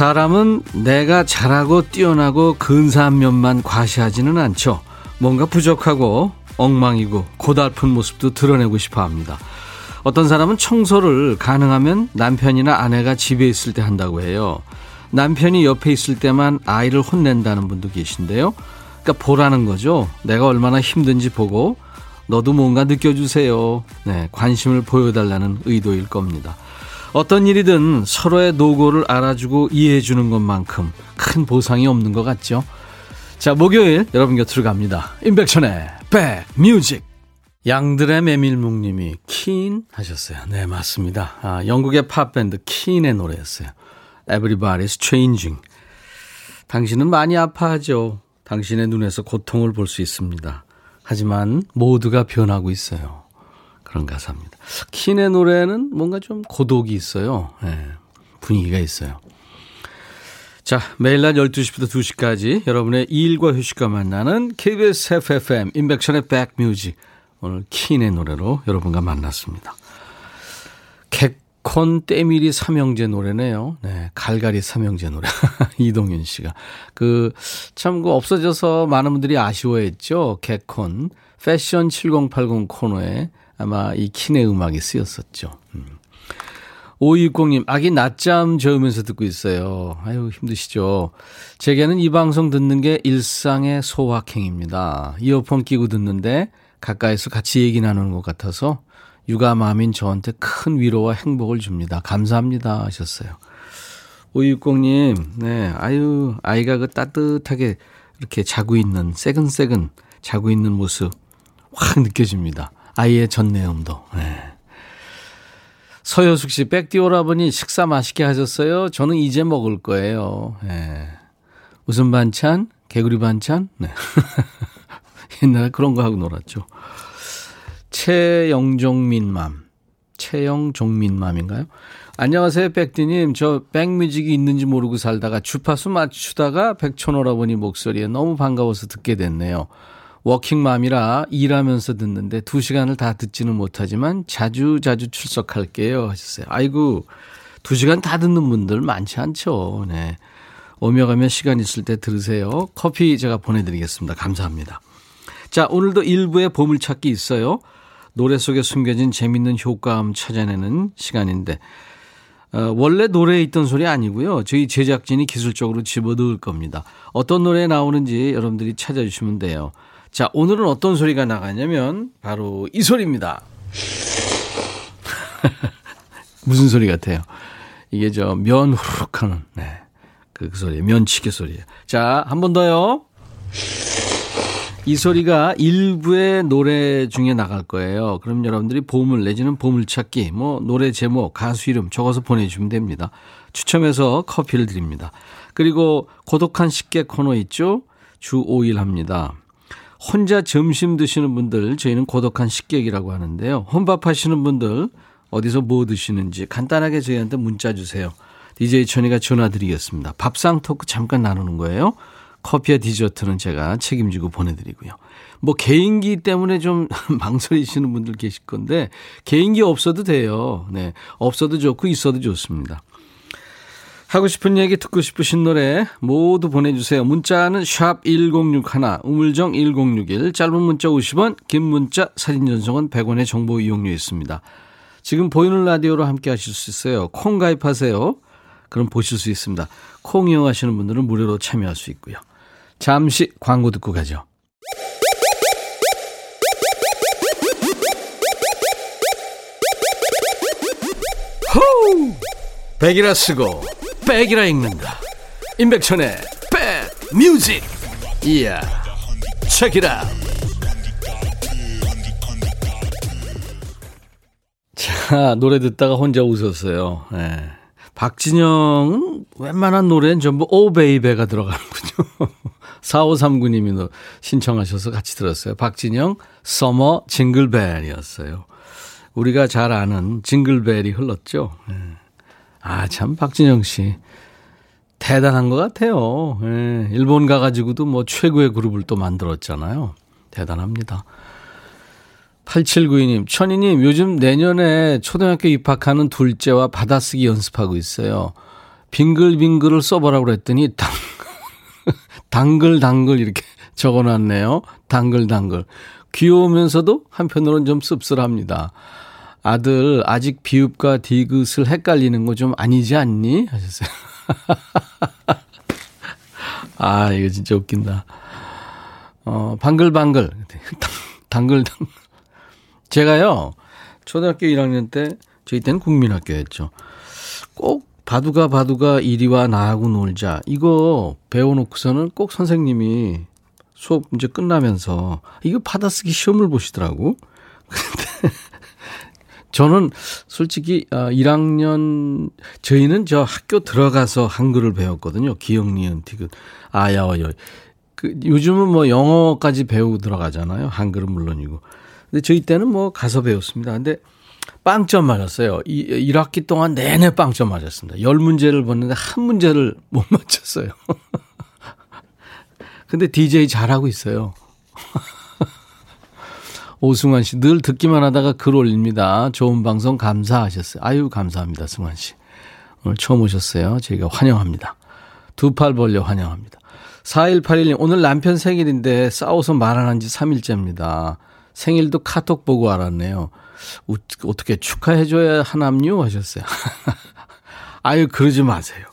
사람은 내가 잘하고 뛰어나고 근사한 면만 과시하지는 않죠. 뭔가 부족하고 엉망이고 고달픈 모습도 드러내고 싶어 합니다. 어떤 사람은 청소를 가능하면 남편이나 아내가 집에 있을 때 한다고 해요. 남편이 옆에 있을 때만 아이를 혼낸다는 분도 계신데요. 그러니까 보라는 거죠. 내가 얼마나 힘든지 보고 너도 뭔가 느껴주세요. 네, 관심을 보여달라는 의도일 겁니다. 어떤 일이든 서로의 노고를 알아주고 이해해주는 것만큼 큰 보상이 없는 것 같죠. 자, 목요일 여러분 곁으로 갑니다. 임백천의 백뮤직. 양들의 메밀묵님이 킨 하셨어요. 네, 맞습니다. 아, 영국의 팝밴드 킨의 노래였어요. Everybody's Changing. 당신은 많이 아파하죠. 당신의 눈에서 고통을 볼 수 있습니다. 하지만 모두가 변하고 있어요. 그런 가사입니다. 킨의 노래는 뭔가 좀 고독이 있어요. 네, 분위기가 있어요. 자, 매일 낮 12시부터 2시까지 여러분의 일과 휴식과 만나는 KBS FFM 인백션의 백뮤직. 오늘 킨의 노래로 여러분과 만났습니다. 객콘 때밀이 삼형제 노래네요. 네, 갈갈이 삼형제 노래. 이동윤 씨가. 그, 참, 그 없어져서 많은 분들이 아쉬워했죠. 객콘. 패션 7080 코너에 아마 이 킨의 음악이 쓰였었죠. 음. 5260님, 아기 낮잠 재우면서 듣고 있어요. 아유, 힘드시죠? 제게는 이 방송 듣는 게 일상의 소확행입니다. 이어폰 끼고 듣는데 가까이서 같이 얘기 나누는 것 같아서 육아맘인 저한테 큰 위로와 행복을 줍니다. 감사합니다. 하셨어요. 5260님, 네, 아유, 아이가 그 따뜻하게 이렇게 자고 있는, 새근새근 자고 있는 모습 확 느껴집니다. 아이의 전내음도. 네. 서효숙 씨, 백디오라버니 식사 맛있게 하셨어요? 저는 이제 먹을 거예요. 네. 무슨 반찬? 개구리 반찬? 네. 옛날에 그런 거 하고 놀았죠. 최영종민맘. 최영종민맘인가요? 안녕하세요, 백디님. 저 백뮤직이 있는지 모르고 살다가 주파수 맞추다가 백촌오라버니 목소리에 너무 반가워서 듣게 됐네요. 워킹맘이라 일하면서 듣는데 두 시간을 다 듣지는 못하지만 자주 자주 출석할게요 하셨어요. 아이고 두 시간 다 듣는 분들 많지 않죠. 네. 오며 가며 시간 있을 때 들으세요. 커피 제가 보내드리겠습니다. 감사합니다. 자 오늘도 일부에 보물찾기 있어요. 노래 속에 숨겨진 재밌는 효과음 찾아내는 시간인데 어, 원래 노래에 있던 소리 아니고요. 저희 제작진이 기술적으로 집어넣을 겁니다. 어떤 노래 나오는지 여러분들이 찾아주시면 돼요. 자, 오늘은 어떤 소리가 나가냐면 바로 이 소리입니다. 무슨 소리 같아요? 이게 저 면 후룩 하는, 네. 그, 그 소리예요. 면치기 소리예요. 자, 한 번 더요. 이 소리가 일부의 노래 중에 나갈 거예요. 그럼 여러분들이 보물 내지는 보물찾기, 뭐, 노래 제목, 가수 이름 적어서 보내주시면 됩니다. 추첨해서 커피를 드립니다. 그리고 고독한 식객 코너 있죠? 주 5일 합니다. 혼자 점심 드시는 분들 저희는 고독한 식객이라고 하는데요. 혼밥 하시는 분들 어디서 뭐 드시는지 간단하게 저희한테 문자 주세요. DJ 천이가 전화 드리겠습니다. 밥상 토크 잠깐 나누는 거예요. 커피와 디저트는 제가 책임지고 보내드리고요. 뭐 개인기 때문에 좀 망설이시는 분들 계실 건데 개인기 없어도 돼요. 네. 없어도 좋고 있어도 좋습니다. 하고 싶은 얘기 듣고 싶으신 노래 모두 보내주세요. 문자는 샵 1061, 우물정 1061, 짧은 문자 50원, 긴 문자 사진 전송은 100원의 정보 이용료 있습니다. 지금 보이는 라디오로 함께 하실 수 있어요. 콩 가입하세요. 그럼 보실 수 있습니다. 콩 이용하시는 분들은 무료로 참여할 수 있고요. 잠시 광고 듣고 가죠. 호우! 백이라 쓰고 백이라 읽는다. 임백천의 백 뮤직. 이야. 책이라. 자, 노래 듣다가 혼자 웃었어요. 네. 박진영은 웬만한 노래는 전부 oh baby가 들어가는군요. 4539님이 신청하셔서 같이 들었어요. 박진영, Summer Jingle Bell이었어요. 우리가 잘 아는 징글벨이 흘렀죠. 예. 아, 참, 박진영 씨. 대단한 것 같아요. 예. 일본 가가지고도 뭐 최고의 그룹을 또 만들었잖아요. 대단합니다. 8792님, 천희님, 요즘 내년에 초등학교 입학하는 둘째와 받아쓰기 연습하고 있어요. 빙글빙글을 써보라고 그랬더니, 당, 당글당글 이렇게 적어놨네요. 당글당글. 귀여우면서도 한편으로는 좀 씁쓸합니다. 아들, 아직 비읍과 디귿을 헷갈리는 거 좀 아니지 않니? 하셨어요. 아, 이거 진짜 웃긴다. 어, 방글방글. 당글당글. 제가요, 초등학교 1학년 때, 저희 때는 국민학교였죠. 꼭 바두가 바두가 이리와 나하고 놀자. 이거 배워놓고서는 꼭 선생님이 수업 이제 끝나면서 이거 받아쓰기 시험을 보시더라고. 저는 솔직히 1학년 아, 저희는 저 학교 들어가서 한글을 배웠거든요. 기억 니은 디귿 아야어여. 그 요즘은 뭐 영어까지 배우고 들어가잖아요. 한글은 물론이고. 근데 저희 때는 뭐 가서 배웠습니다. 근데 빵점 맞았어요. 이 1학기 동안 내내 빵점 맞았습니다. 10문제를 봤는데 한 문제를 못 맞췄어요. 근데 DJ 잘하고 있어요. 오승환 씨, 늘 듣기만 하다가 글 올립니다. 좋은 방송 감사하셨어요. 아유, 감사합니다, 승환 씨. 오늘 처음 오셨어요. 저희가 환영합니다. 두 팔 벌려 환영합니다. 4181님, 오늘 남편 생일인데 싸워서 말 안 한 지 3일째입니다. 생일도 카톡 보고 알았네요. 어떻게 축하해줘야 하남요? 하셨어요. 아유, 그러지 마세요.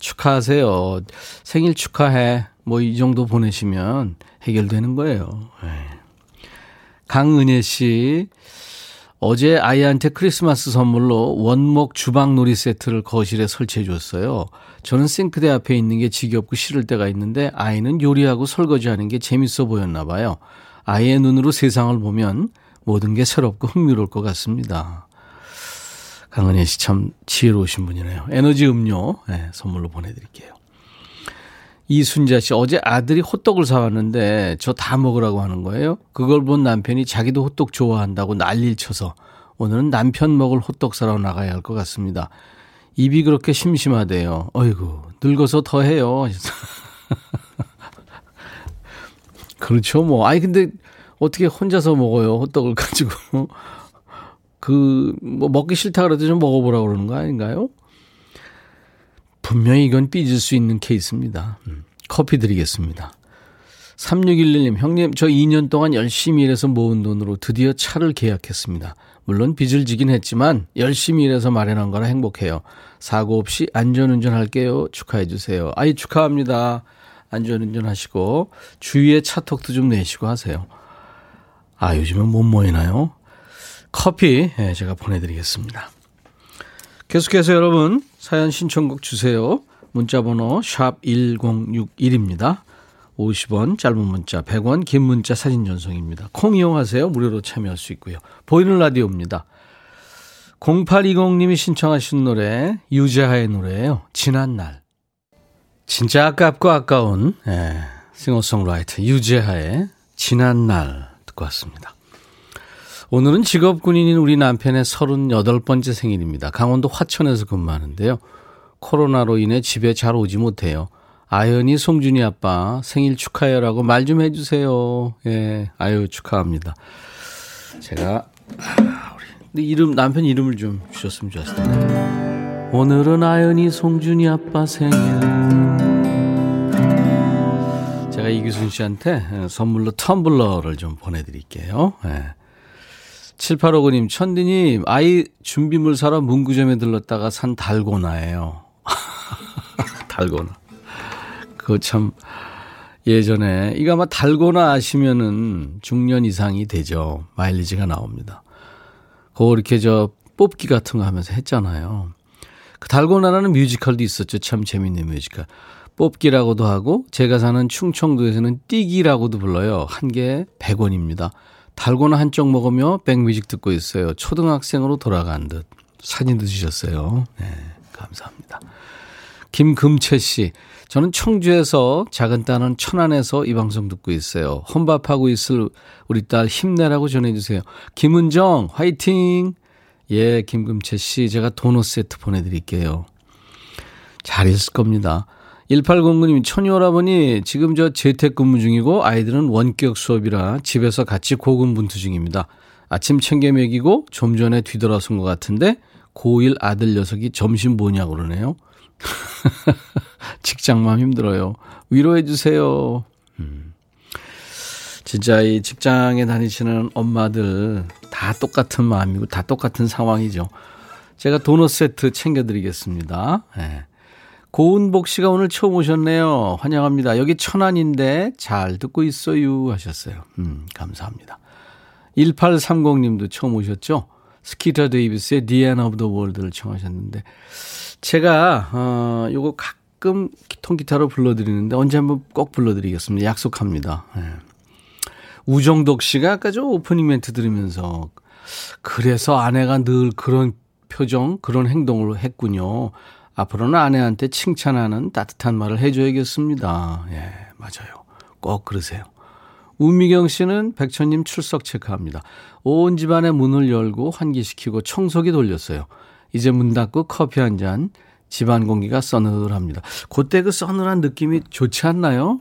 축하하세요. 생일 축하해. 뭐 이 정도 보내시면 해결되는 거예요. 네. 강은혜 씨. 어제 아이한테 크리스마스 선물로 원목 주방놀이 세트를 거실에 설치해 줬어요. 저는 싱크대 앞에 있는 게 지겹고 싫을 때가 있는데 아이는 요리하고 설거지하는 게 재밌어 보였나 봐요. 아이의 눈으로 세상을 보면 모든 게 새롭고 흥미로울 것 같습니다. 강은혜 씨 참 지혜로우신 분이네요. 에너지 음료 네, 선물로 보내드릴게요. 이순자 씨, 어제 아들이 호떡을 사왔는데 저 다 먹으라고 하는 거예요. 그걸 본 남편이 자기도 호떡 좋아한다고 난리를 쳐서 오늘은 남편 먹을 호떡 사러 나가야 할 것 같습니다. 입이 그렇게 심심하대요. 어이구, 늙어서 더 해요. 그렇죠, 뭐. 아니, 근데 어떻게 혼자서 먹어요, 호떡을 가지고. 그, 뭐, 먹기 싫다 그래도 좀 먹어보라고 그러는 거 아닌가요? 분명히 이건 삐질 수 있는 케이스입니다. 음, 커피 드리겠습니다. 3611님, 형님, 저 2년 동안 열심히 일해서 모은 돈으로 드디어 차를 계약했습니다. 물론 빚을 지긴 했지만 열심히 일해서 마련한 거라 행복해요. 사고 없이 안전운전 할게요. 축하해 주세요. 아이, 축하합니다. 안전운전 하시고, 주위에 차톡도 좀 내시고 하세요. 아, 요즘은 못 모이나요? 커피, 예, 제가 보내드리겠습니다. 계속해서 여러분, 사연 신청곡 주세요. 문자번호 샵 1061입니다. 50원, 짧은 문자 100원, 긴 문자 사진 전송입니다. 콩 이용하세요. 무료로 참여할 수 있고요. 보이는 라디오입니다. 0820님이 신청하신 노래 유재하의 노래예요. 지난 날. 진짜 아깝고 아까운 예, 싱어송라이터 유재하의 지난 날 듣고 왔습니다. 오늘은 직업 군인인 우리 남편의 38번째 생일입니다. 강원도 화천에서 근무하는데요. 코로나로 인해 집에 잘 오지 못해요. 아연이 송준이 아빠 생일 축하해라고 말 좀 해주세요. 예, 아유 축하합니다. 제가 아, 우리 이름 남편 이름을 좀 주셨으면 좋았을 텐데. 오늘은 아연이 송준이 아빠 생일. 제가 이규순 씨한테 예, 선물로 텀블러를 좀 보내드릴게요. 예. 7859님, 천디님, 아이 준비물 사러 문구점에 들렀다가 산 달고나예요. 달고나. 그거 참 예전에 이거 아마 달고나 아시면은 중년 이상이 되죠. 마일리지가 나옵니다. 그거 이렇게 저 뽑기 같은 거 하면서 했잖아요. 그 달고나라는 뮤지컬도 있었죠. 참 재밌는 뮤지컬. 뽑기라고도 하고 제가 사는 충청도에서는 띠기라고도 불러요. 한 개에 100원입니다. 달고나 한쪽 먹으며 백뮤직 듣고 있어요. 초등학생으로 돌아간 듯. 사진도 주셨어요. 네, 감사합니다. 김금채 씨. 저는 청주에서 작은 딸은 천안에서 이 방송 듣고 있어요. 혼밥하고 있을 우리 딸 힘내라고 전해주세요. 김은정, 화이팅! 예, 김금채 씨. 제가 도넛 세트 보내드릴게요. 잘 있을 겁니다. 1809님, 천이오라버니, 지금 저 재택근무 중이고 아이들은 원격 수업이라 집에서 같이 고군분투 중입니다. 아침 챙겨 먹이고 좀 전에 뒤돌아선 것 같은데 고1 아들 녀석이 점심 뭐냐고 그러네요. 직장맘 힘들어요. 위로해 주세요. 음. 진짜 이 직장에 다니시는 엄마들 다 똑같은 마음이고 다 똑같은 상황이죠. 제가 도넛 세트 챙겨드리겠습니다. 네. 고은복 씨가 오늘 처음 오셨네요. 환영합니다. 여기 천안인데 잘 듣고 있어요 하셨어요. 음, 감사합니다. 1830님도 처음 오셨죠? 스키터 데이비스의 The End of the World를 청하셨는데 제가 어 요거 가끔 통기타로 불러드리는데 언제 한번 꼭 불러드리겠습니다. 약속합니다. 네. 우정덕 씨가 아까 저 오프닝 멘트 들으면서 그래서 아내가 늘 그런 표정, 그런 행동을 했군요. 앞으로는 아내한테 칭찬하는 따뜻한 말을 해줘야겠습니다. 예, 맞아요. 꼭 그러세요. 우미경 씨는 백천님 출석 체크합니다. 온 집안의 문을 열고 환기시키고 청소기 돌렸어요. 이제 문 닫고 커피 한 잔, 집안 공기가 서늘합니다. 그때 그 서늘한 느낌이 좋지 않나요?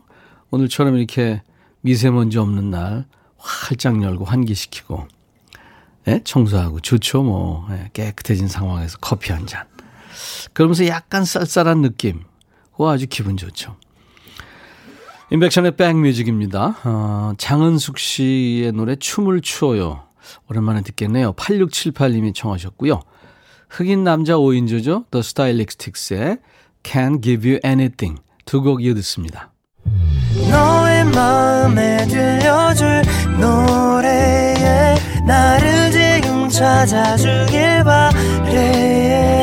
오늘처럼 이렇게 미세먼지 없는 날 활짝 열고 환기시키고, 예? 청소하고 좋죠, 뭐. 예, 깨끗해진 상황에서 커피 한 잔. 그러면서 약간 쌀쌀한 느낌. 그거 아주 기분 좋죠. 인백션의 백뮤직입니다. 어, 장은숙 씨의 노래 춤을 추어요. 오랜만에 듣겠네요. 8678님이 청하셨고요. 흑인 남자 5인조죠. The Stylistics의 Can Give You Anything 두 곡 이어 듣습니다. 너의 마음에 들려줄 노래에 나를 지금 찾아주길 바래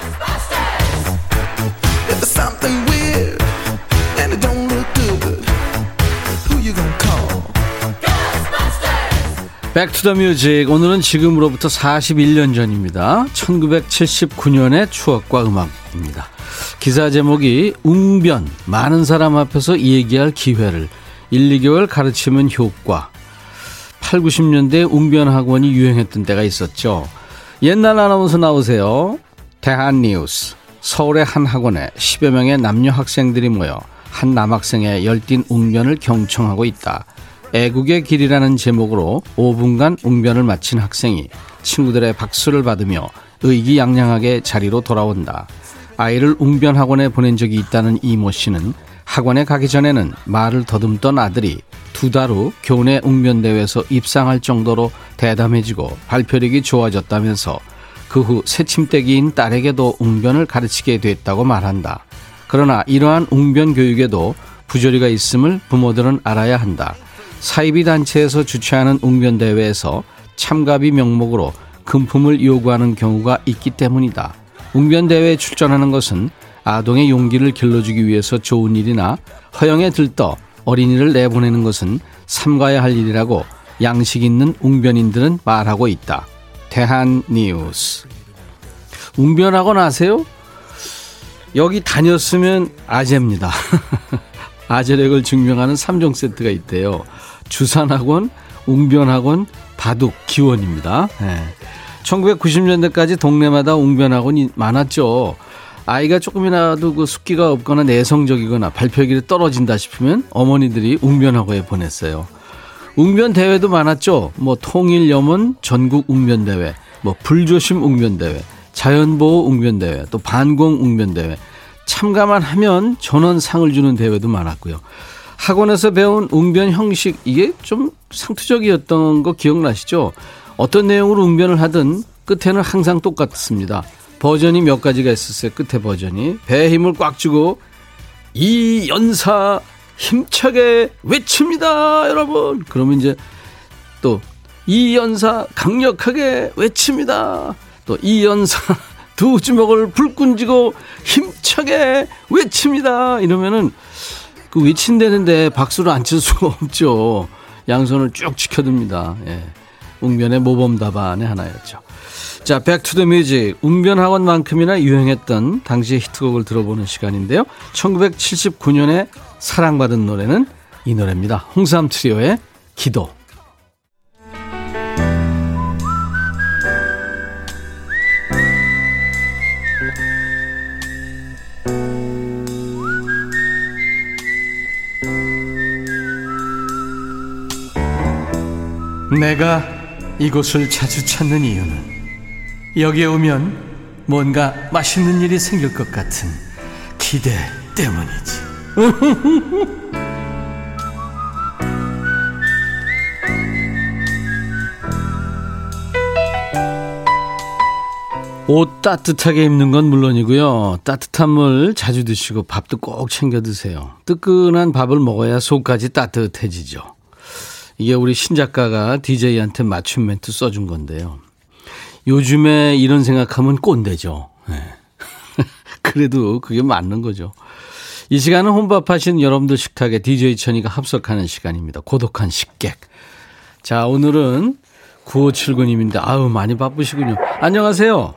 Back to the music 오늘은 지금으로부터 41년 전입니다. 1979년의 추억과 음악입니다. 기사 제목이 웅변 많은 사람 앞에서 얘기할 기회를 1, 2개월 가르치면 효과 8, 90년대 웅변 학원이 유행했던 때가 있었죠. 옛날 아나운서 나오세요. 대한뉴스 서울의 한 학원에 10여 명의 남녀 학생들이 모여 한 남학생의 열띤 웅변을 경청하고 있다. 애국의 길이라는 제목으로 5분간 웅변을 마친 학생이 친구들의 박수를 받으며 의기양양하게 자리로 돌아온다. 아이를 웅변 학원에 보낸 적이 있다는 이모 씨는 학원에 가기 전에는 말을 더듬던 아들이 두 달 후 교내 웅변대회에서 입상할 정도로 대담해지고 발표력이 좋아졌다면서 그 후 새침대기인 딸에게도 웅변을 가르치게 됐다고 말한다. 그러나 이러한 웅변 교육에도 부조리가 있음을 부모들은 알아야 한다. 사이비 단체에서 주최하는 웅변 대회에서 참가비 명목으로 금품을 요구하는 경우가 있기 때문이다. 웅변 대회에 출전하는 것은 아동의 용기를 길러주기 위해서 좋은 일이나 허영에 들떠 어린이를 내보내는 것은 삼가야 할 일이라고 양식 있는 웅변인들은 말하고 있다. 대한 뉴스. 웅변학원 아세요? 여기 다녔으면 아재입니다. 아재력을 증명하는 3종 세트가 있대요. 주산학원, 웅변학원, 바둑, 기원입니다. 네. 1990년대까지 동네마다 웅변학원이 많았죠. 아이가 조금이라도 그 숫기가 없거나 내성적이거나 발표기를 떨어진다 싶으면 어머니들이 웅변학원에 보냈어요. 웅변 대회도 많았죠. 뭐 통일 염원 전국 웅변 대회, 뭐 불조심 웅변 대회, 자연보호 웅변 대회, 또 반공 웅변 대회. 참가만 하면 전원 상을 주는 대회도 많았고요. 학원에서 배운 웅변 형식 이게 좀 상투적이었던 거 기억나시죠? 어떤 내용으로 웅변을 하든 끝에는 항상 똑같습니다. 버전이 몇 가지가 있었어요. 끝에 버전이 배에 힘을 꽉 주고 이 연사 힘차게 외칩니다, 여러분. 그러면 이제 또 이 연사 강력하게 외칩니다. 또 이 연사 두 주먹을 불끈 쥐고 힘차게 외칩니다. 이러면은 그 외친다는데 박수를 안 칠 수가 없죠. 양손을 쭉 지켜듭니다. 예. 웅변의 모범 답안의 하나였죠. 자, Back to the music. 웅변학원만큼이나 유행했던 당시의 히트곡을 들어보는 시간인데요. 1979년에 사랑받은 노래는 이 노래입니다. 홍삼 트리오의 기도. 내가 이곳을 자주 찾는 이유는 여기에 오면 뭔가 맛있는 일이 생길 것 같은 기대 때문이지. 옷 따뜻하게 입는 건 물론이고요. 따뜻한 물 자주 드시고 밥도 꼭 챙겨 드세요. 뜨끈한 밥을 먹어야 속까지 따뜻해지죠. 이게 우리 신작가가 DJ한테 맞춤 멘트 써준 건데요. 요즘에 이런 생각하면 꼰대죠. 네. 그래도 그게 맞는 거죠. 이 시간은 혼밥하신 여러분들 식탁에 DJ 천이가 합석하는 시간입니다. 고독한 식객. 자, 오늘은 9579님인데, 아우, 많이 바쁘시군요. 안녕하세요.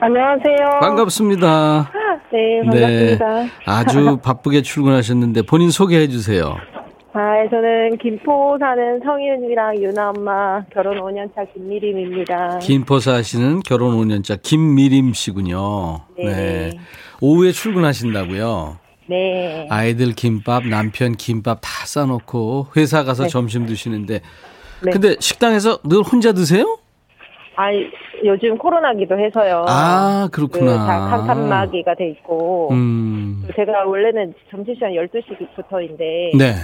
안녕하세요. 반갑습니다. 네, 반갑습니다. 네, 아주 바쁘게 출근하셨는데 본인 소개해 주세요. 아, 저는 김포 사는 성윤이랑 유나 엄마 결혼 5년차 김미림입니다. 김포 사시는 결혼 5년차 김미림 씨군요. 네. 네. 오후에 출근하신다고요? 네. 아이들 김밥, 남편 김밥 다 싸놓고 회사 가서 네. 점심 드시는데 네. 근데 식당에서 늘 혼자 드세요? 아, 요즘 코로나기도 해서요. 아, 그렇구나. 그 칸칸마기가 돼 있고. 음. 제가 원래는 점심시간 12시부터인데. 네.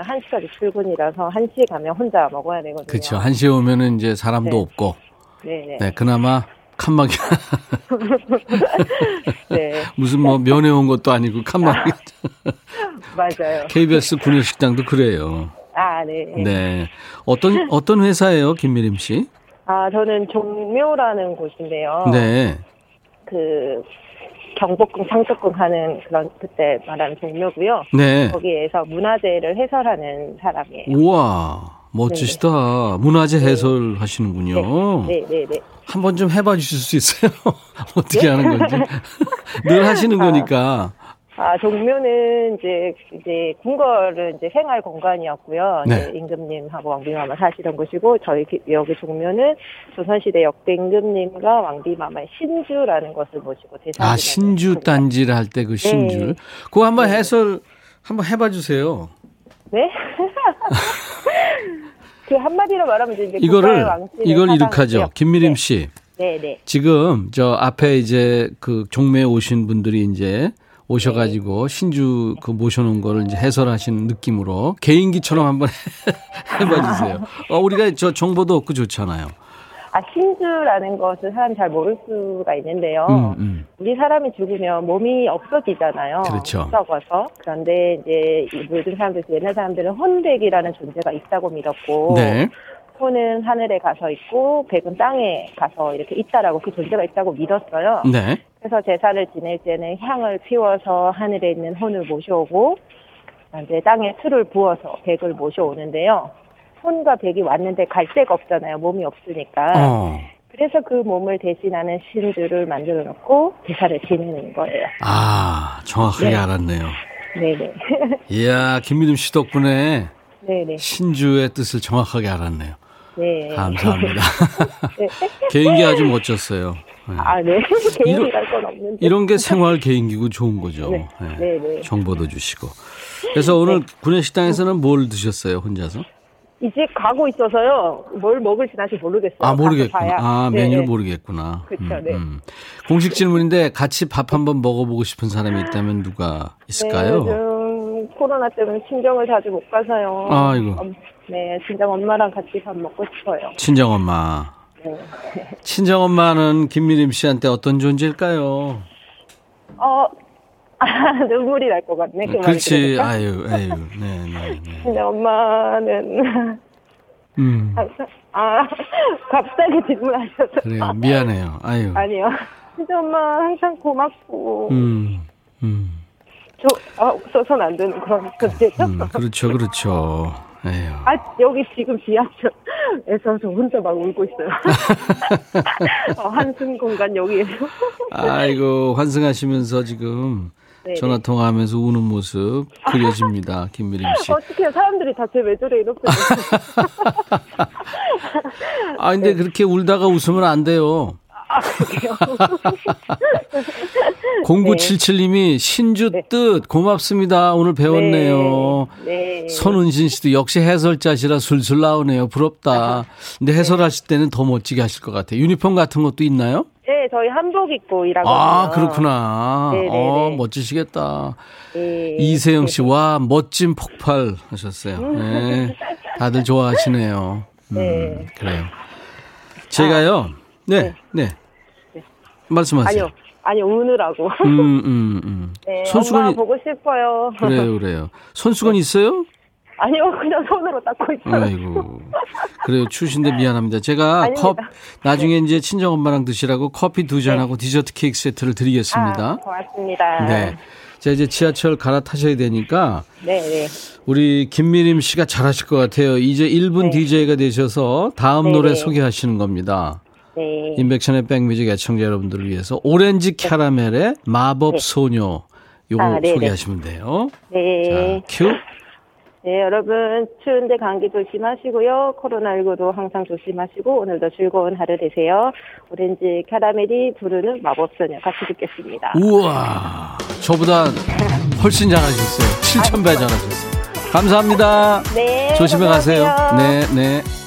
1시까지 출근이라서 1시에 가면 혼자 먹어야 되거든요. 그렇죠. 1시에 오면은 이제 사람도 네. 없고. 네, 네. 네, 그나마 칸막이. 네. 무슨 뭐 면회 온 것도 아니고 칸막이. 맞아요. KBS 군내식당도 그래요. 아, 네. 네. 어떤 어떤 회사예요, 김미림 씨? 아, 저는 종묘라는 곳인데요. 네. 그 경복궁, 상속궁 하는 그런 그때 말하는 종묘고요. 네. 거기에서 문화재를 해설하는 사람이에요. 우와. 멋지시다. 네. 문화재 네. 해설 하시는군요. 네, 네, 네. 한번 좀 해봐 주실 수 있어요? 어떻게 네? 하는 건지. 늘 하시는 아, 거니까. 아, 종묘는 이제, 이제, 궁궐은 이제 생활 공간이었고요. 네. 임금님하고 왕비마마 사시던 곳이고, 저희 여기 종묘는 조선시대 역대 임금님과 왕비마마의 신주라는 것을 모시고 대상. 아, 신주 딴지를 할 때 그 신주. 네. 그거 한번 네. 해설, 한번 해봐 주세요. 네? 그 한마디로 말하면 이제 이거를 이걸 이렇게 하죠. 김미림 씨. 네, 네. 지금 저 앞에 이제 그 종묘에 오신 분들이 이제 오셔가지고 네. 신주 그 모셔놓은 거를 이제 해설하시는 느낌으로 개인기처럼 한번 해봐 주세요. 어, 우리가 저 정보도 없고 좋잖아요. 아, 신주라는 것을 사람 잘 모를 수가 있는데요. 음, 음. 우리 사람이 죽으면 몸이 없어지잖아요. 그렇죠. 썩어서. 그런데 이제 모든 사람들, 옛날 사람들은 혼백이라는 존재가 있다고 믿었고. 네. 혼은 하늘에 가서 있고, 백은 땅에 가서 이렇게 있다라고 그 존재가 있다고 믿었어요. 네. 그래서 제사를 지낼 때는 향을 피워서 하늘에 있는 혼을 모셔오고, 이제 땅에 술을 부어서 백을 모셔오는데요. 혼과 백이 왔는데 갈 데가 없잖아요. 몸이 없으니까. 어. 그래서 그 몸을 대신하는 신주를 만들어 놓고 제사를 지내는 거예요. 아, 정확하게 네. 알았네요. 네네. 이야, 김미림 씨 덕분에 네네. 신주의 뜻을 정확하게 알았네요. 네. 감사합니다. 네. 개인기 아주 멋졌어요. 네. 아, 네. 개인기랄 건 없는데. 이런 게 생활 개인기고 좋은 거죠. 네. 네. 네, 네. 정보도 주시고. 그래서 오늘 네. 구내식당에서는 뭘 드셨어요, 혼자서? 이집 가고 있어서요. 뭘 먹을지 다시 모르겠어요. 아, 모르겠구나. 아, 네, 메뉴를 네. 모르겠구나. 그쵸, 네. 공식 질문인데 같이 밥 한번 먹어보고 싶은 사람이 있다면 누가 네, 있을까요? 코로나 때문에 친정을 자주 못 가서요. 아이고. 엄- 네, 친정 엄마랑 같이 밥 먹고 싶어요. 친정 엄마. 네. 친정 엄마는 김미림 씨한테 어떤 존재일까요? 어, 아, 눈물이 날 것 같네. 그 그렇지. 아유, 아유. 네, 네, 네. 친정 엄마는 음. 아 갑자기 질문하셔서 그래요. 미안해요. 아유. 아니요. 친정 엄마 항상 고맙고 음. 음. 저 아, 없어서는 안 되는 그런 존재죠. 음. 그렇죠. 그렇죠. 에휴. 아 여기 지금 지하철에서 저 혼자 막 울고 있어요. 어, 한숨 공간 여기에서. 아이고, 환승하시면서 지금 네네. 전화 통화하면서 우는 모습 그려집니다. 김미림 씨. 어떻게 사람들이 다 제 왜 저래 이렇게 아, 근데 그렇게 울다가 웃으면 안 돼요. 아 그래요. 0977님이 신주 네. 뜻 고맙습니다. 오늘 배웠네요. 네. 네. 손은신 씨도 역시 해설자시라 술술 나오네요. 부럽다. 근데 해설하실 때는 더 멋지게 하실 것 같아요. 유니폼 같은 것도 있나요? 네, 저희 한복 입고 일하거든요. 아, 그렇구나. 네네네. 어, 멋지시겠다. 네. 이세영 씨, 와, 멋진 폭발 하셨어요. 네. 다들 좋아하시네요. 음, 네. 그래요. 제가요, 네, 네. 말씀하세요. 아니요, 아니요 우느라고. 음, 음, 음. 네, 엄마 손수건이, 보고 싶어요. 그래요, 그래요. 손수건 있어요? 아니요, 그냥 손으로 닦고 있어요. 아이고. 그래요. 추신데 미안합니다. 제가 아닙니다. 컵, 나중에 이제 친정 엄마랑 드시라고 커피 두 잔하고 디저트 케이크 세트를 드리겠습니다. 아, 고맙습니다. 네. 자, 이제 지하철 갈아타셔야 되니까 네, 네. 우리 김미림 씨가 잘하실 것 같아요. 이제 1분 DJ가 되셔서 다음 네, 노래 네. 소개하시는 겁니다. 네. 인백션의 백뮤직 애청자 여러분들을 위해서 오렌지 캐러멜의 마법 소녀 요거 아, 네, 네. 소개하시면 돼요. 네. 자, 큐. 네, 여러분 추운데 감기 조심하시고요. 코로나19도 항상 조심하시고 오늘도 즐거운 하루 되세요. 오렌지 카라멜이 부르는 마법소녀 같이 듣겠습니다. 우와. 저보다 훨씬 잘하셨어요. 7,000배 잘하셨어요. 감사합니다. 네. 조심히 가세요. 네, 네.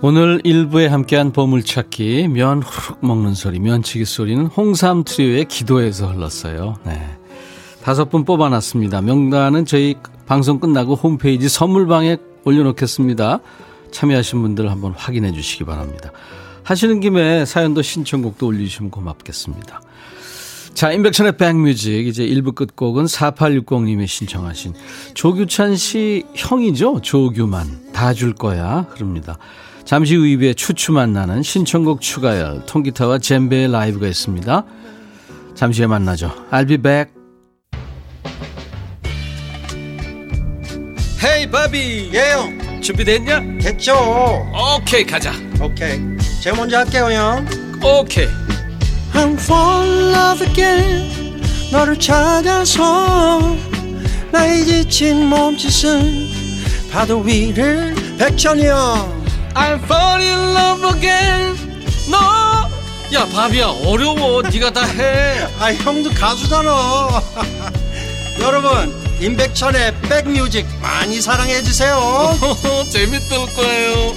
오늘 일부에 함께한 보물찾기 면 후룩 먹는 소리 면치기 소리는 홍삼 트리오의 기도에서 흘렀어요. 네. 다섯 분 뽑아놨습니다. 명단은 저희 방송 끝나고 홈페이지 선물방에 올려놓겠습니다. 참여하신 분들 한번 확인해 주시기 바랍니다. 하시는 김에 사연도 신청곡도 올리시면 고맙겠습니다. 자, 인백천의 백뮤직 이제 1부 끝곡은 4860님이 신청하신 조규찬 씨 형이죠. 조규만 다 줄 거야. 그럽니다. 잠시 후 2부에 추추만 나는 신청곡 추가열 통기타와 젬베의 라이브가 있습니다. 잠시 후에 만나죠. I'll be back. 헤이 바비. 예영. 준비됐냐? 됐죠. 오케이 가자. 오케이. 제가 먼저 할게요 형. 오케이. I'm fall in love again. 너를 찾아서 나의 지친 몸짓은 파도 위를 백천이 형 I'm fall in love again. 너야 바비야 어려워. 네가 다 해. 아 형도 가수잖아 여러분 임백천의 백뮤직 많이 사랑해 주세요. 재밌을 거예요.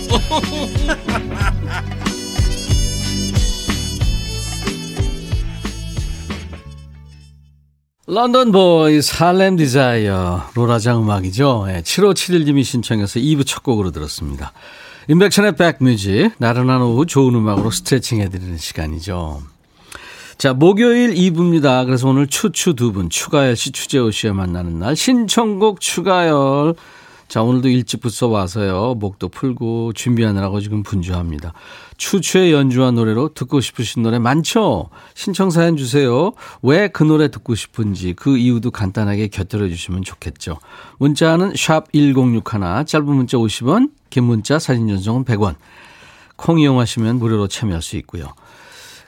London Boys Harlem Desire 로라장 음악이죠. 예, 7571님이 신청해서 2부 첫 곡으로 들었습니다. 임백천의 백뮤직 나른한 오후 좋은 음악으로 스트레칭 해드리는 시간이죠. 자, 목요일 2부입니다. 그래서 오늘 추추 두 분, 추가열 씨, 추재호 씨와 만나는 날, 신청곡 추가열. 자, 오늘도 일찍부터 와서요. 목도 풀고 준비하느라고 지금 분주합니다. 추추의 연주한 노래로 듣고 싶으신 노래 많죠? 신청사연 주세요. 왜 그 노래 듣고 싶은지 그 이유도 간단하게 곁들여 주시면 좋겠죠. 문자는 샵 1061, 짧은 문자 50원, 긴 문자 사진 전송은 100원. 콩 이용하시면 무료로 참여할 수 있고요.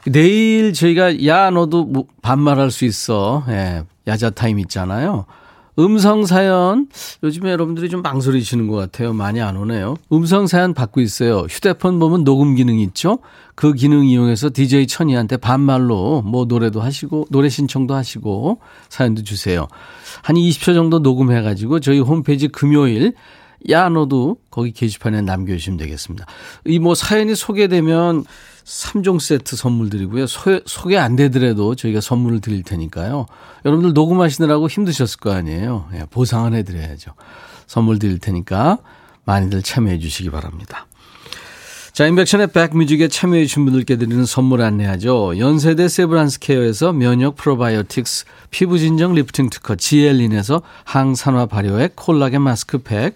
내일 저희가 야 너도 뭐 반말할 수 있어. 예, 야자 타임 있잖아요. 음성 사연 요즘에 여러분들이 좀 망설이시는 것 같아요. 많이 안 오네요. 음성 사연 받고 있어요. 휴대폰 보면 녹음 기능 있죠? 그 기능 이용해서 DJ 천이한테 반말로 뭐 노래도 하시고 노래 신청도 하시고 사연도 주세요. 한 20초 정도 녹음해 가지고 저희 홈페이지 금요일 야 너도 거기 게시판에 남겨주시면 되겠습니다. 이 뭐 사연이 소개되면 3종 세트 선물 드리고요. 소, 소개 안 되더라도 저희가 선물을 드릴 테니까요. 여러분들 녹음하시느라고 힘드셨을 거 아니에요. 예, 보상은 해드려야죠. 선물 드릴 테니까 많이들 참여해 주시기 바랍니다. 자, 임백천의 백뮤직에 참여해 주신 분들께 드리는 선물 안내하죠. 연세대 세브란스 케어에서 면역 프로바이오틱스, 피부진정 리프팅 특허 지엘린에서 항산화 발효액 콜라겐 마스크팩,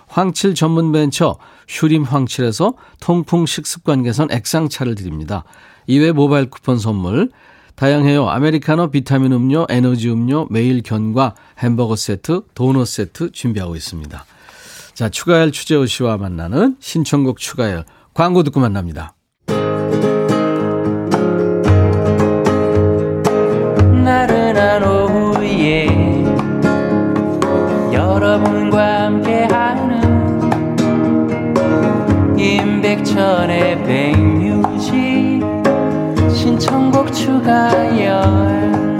황칠 전문 벤처 휴림 황칠에서 통풍 식습관 개선 액상차를 드립니다. 이외 모바일 쿠폰 선물, 다양해요. 아메리카노, 비타민 음료, 에너지 음료, 매일 견과, 햄버거 세트, 도넛 세트 준비하고 있습니다. 자, 추가열 추재호 씨와 만나는 신청곡 추가열 광고 듣고 만납니다. 나른한 오후에 여러분과 함께하는 임백천의 백뮤직 신청곡 추가열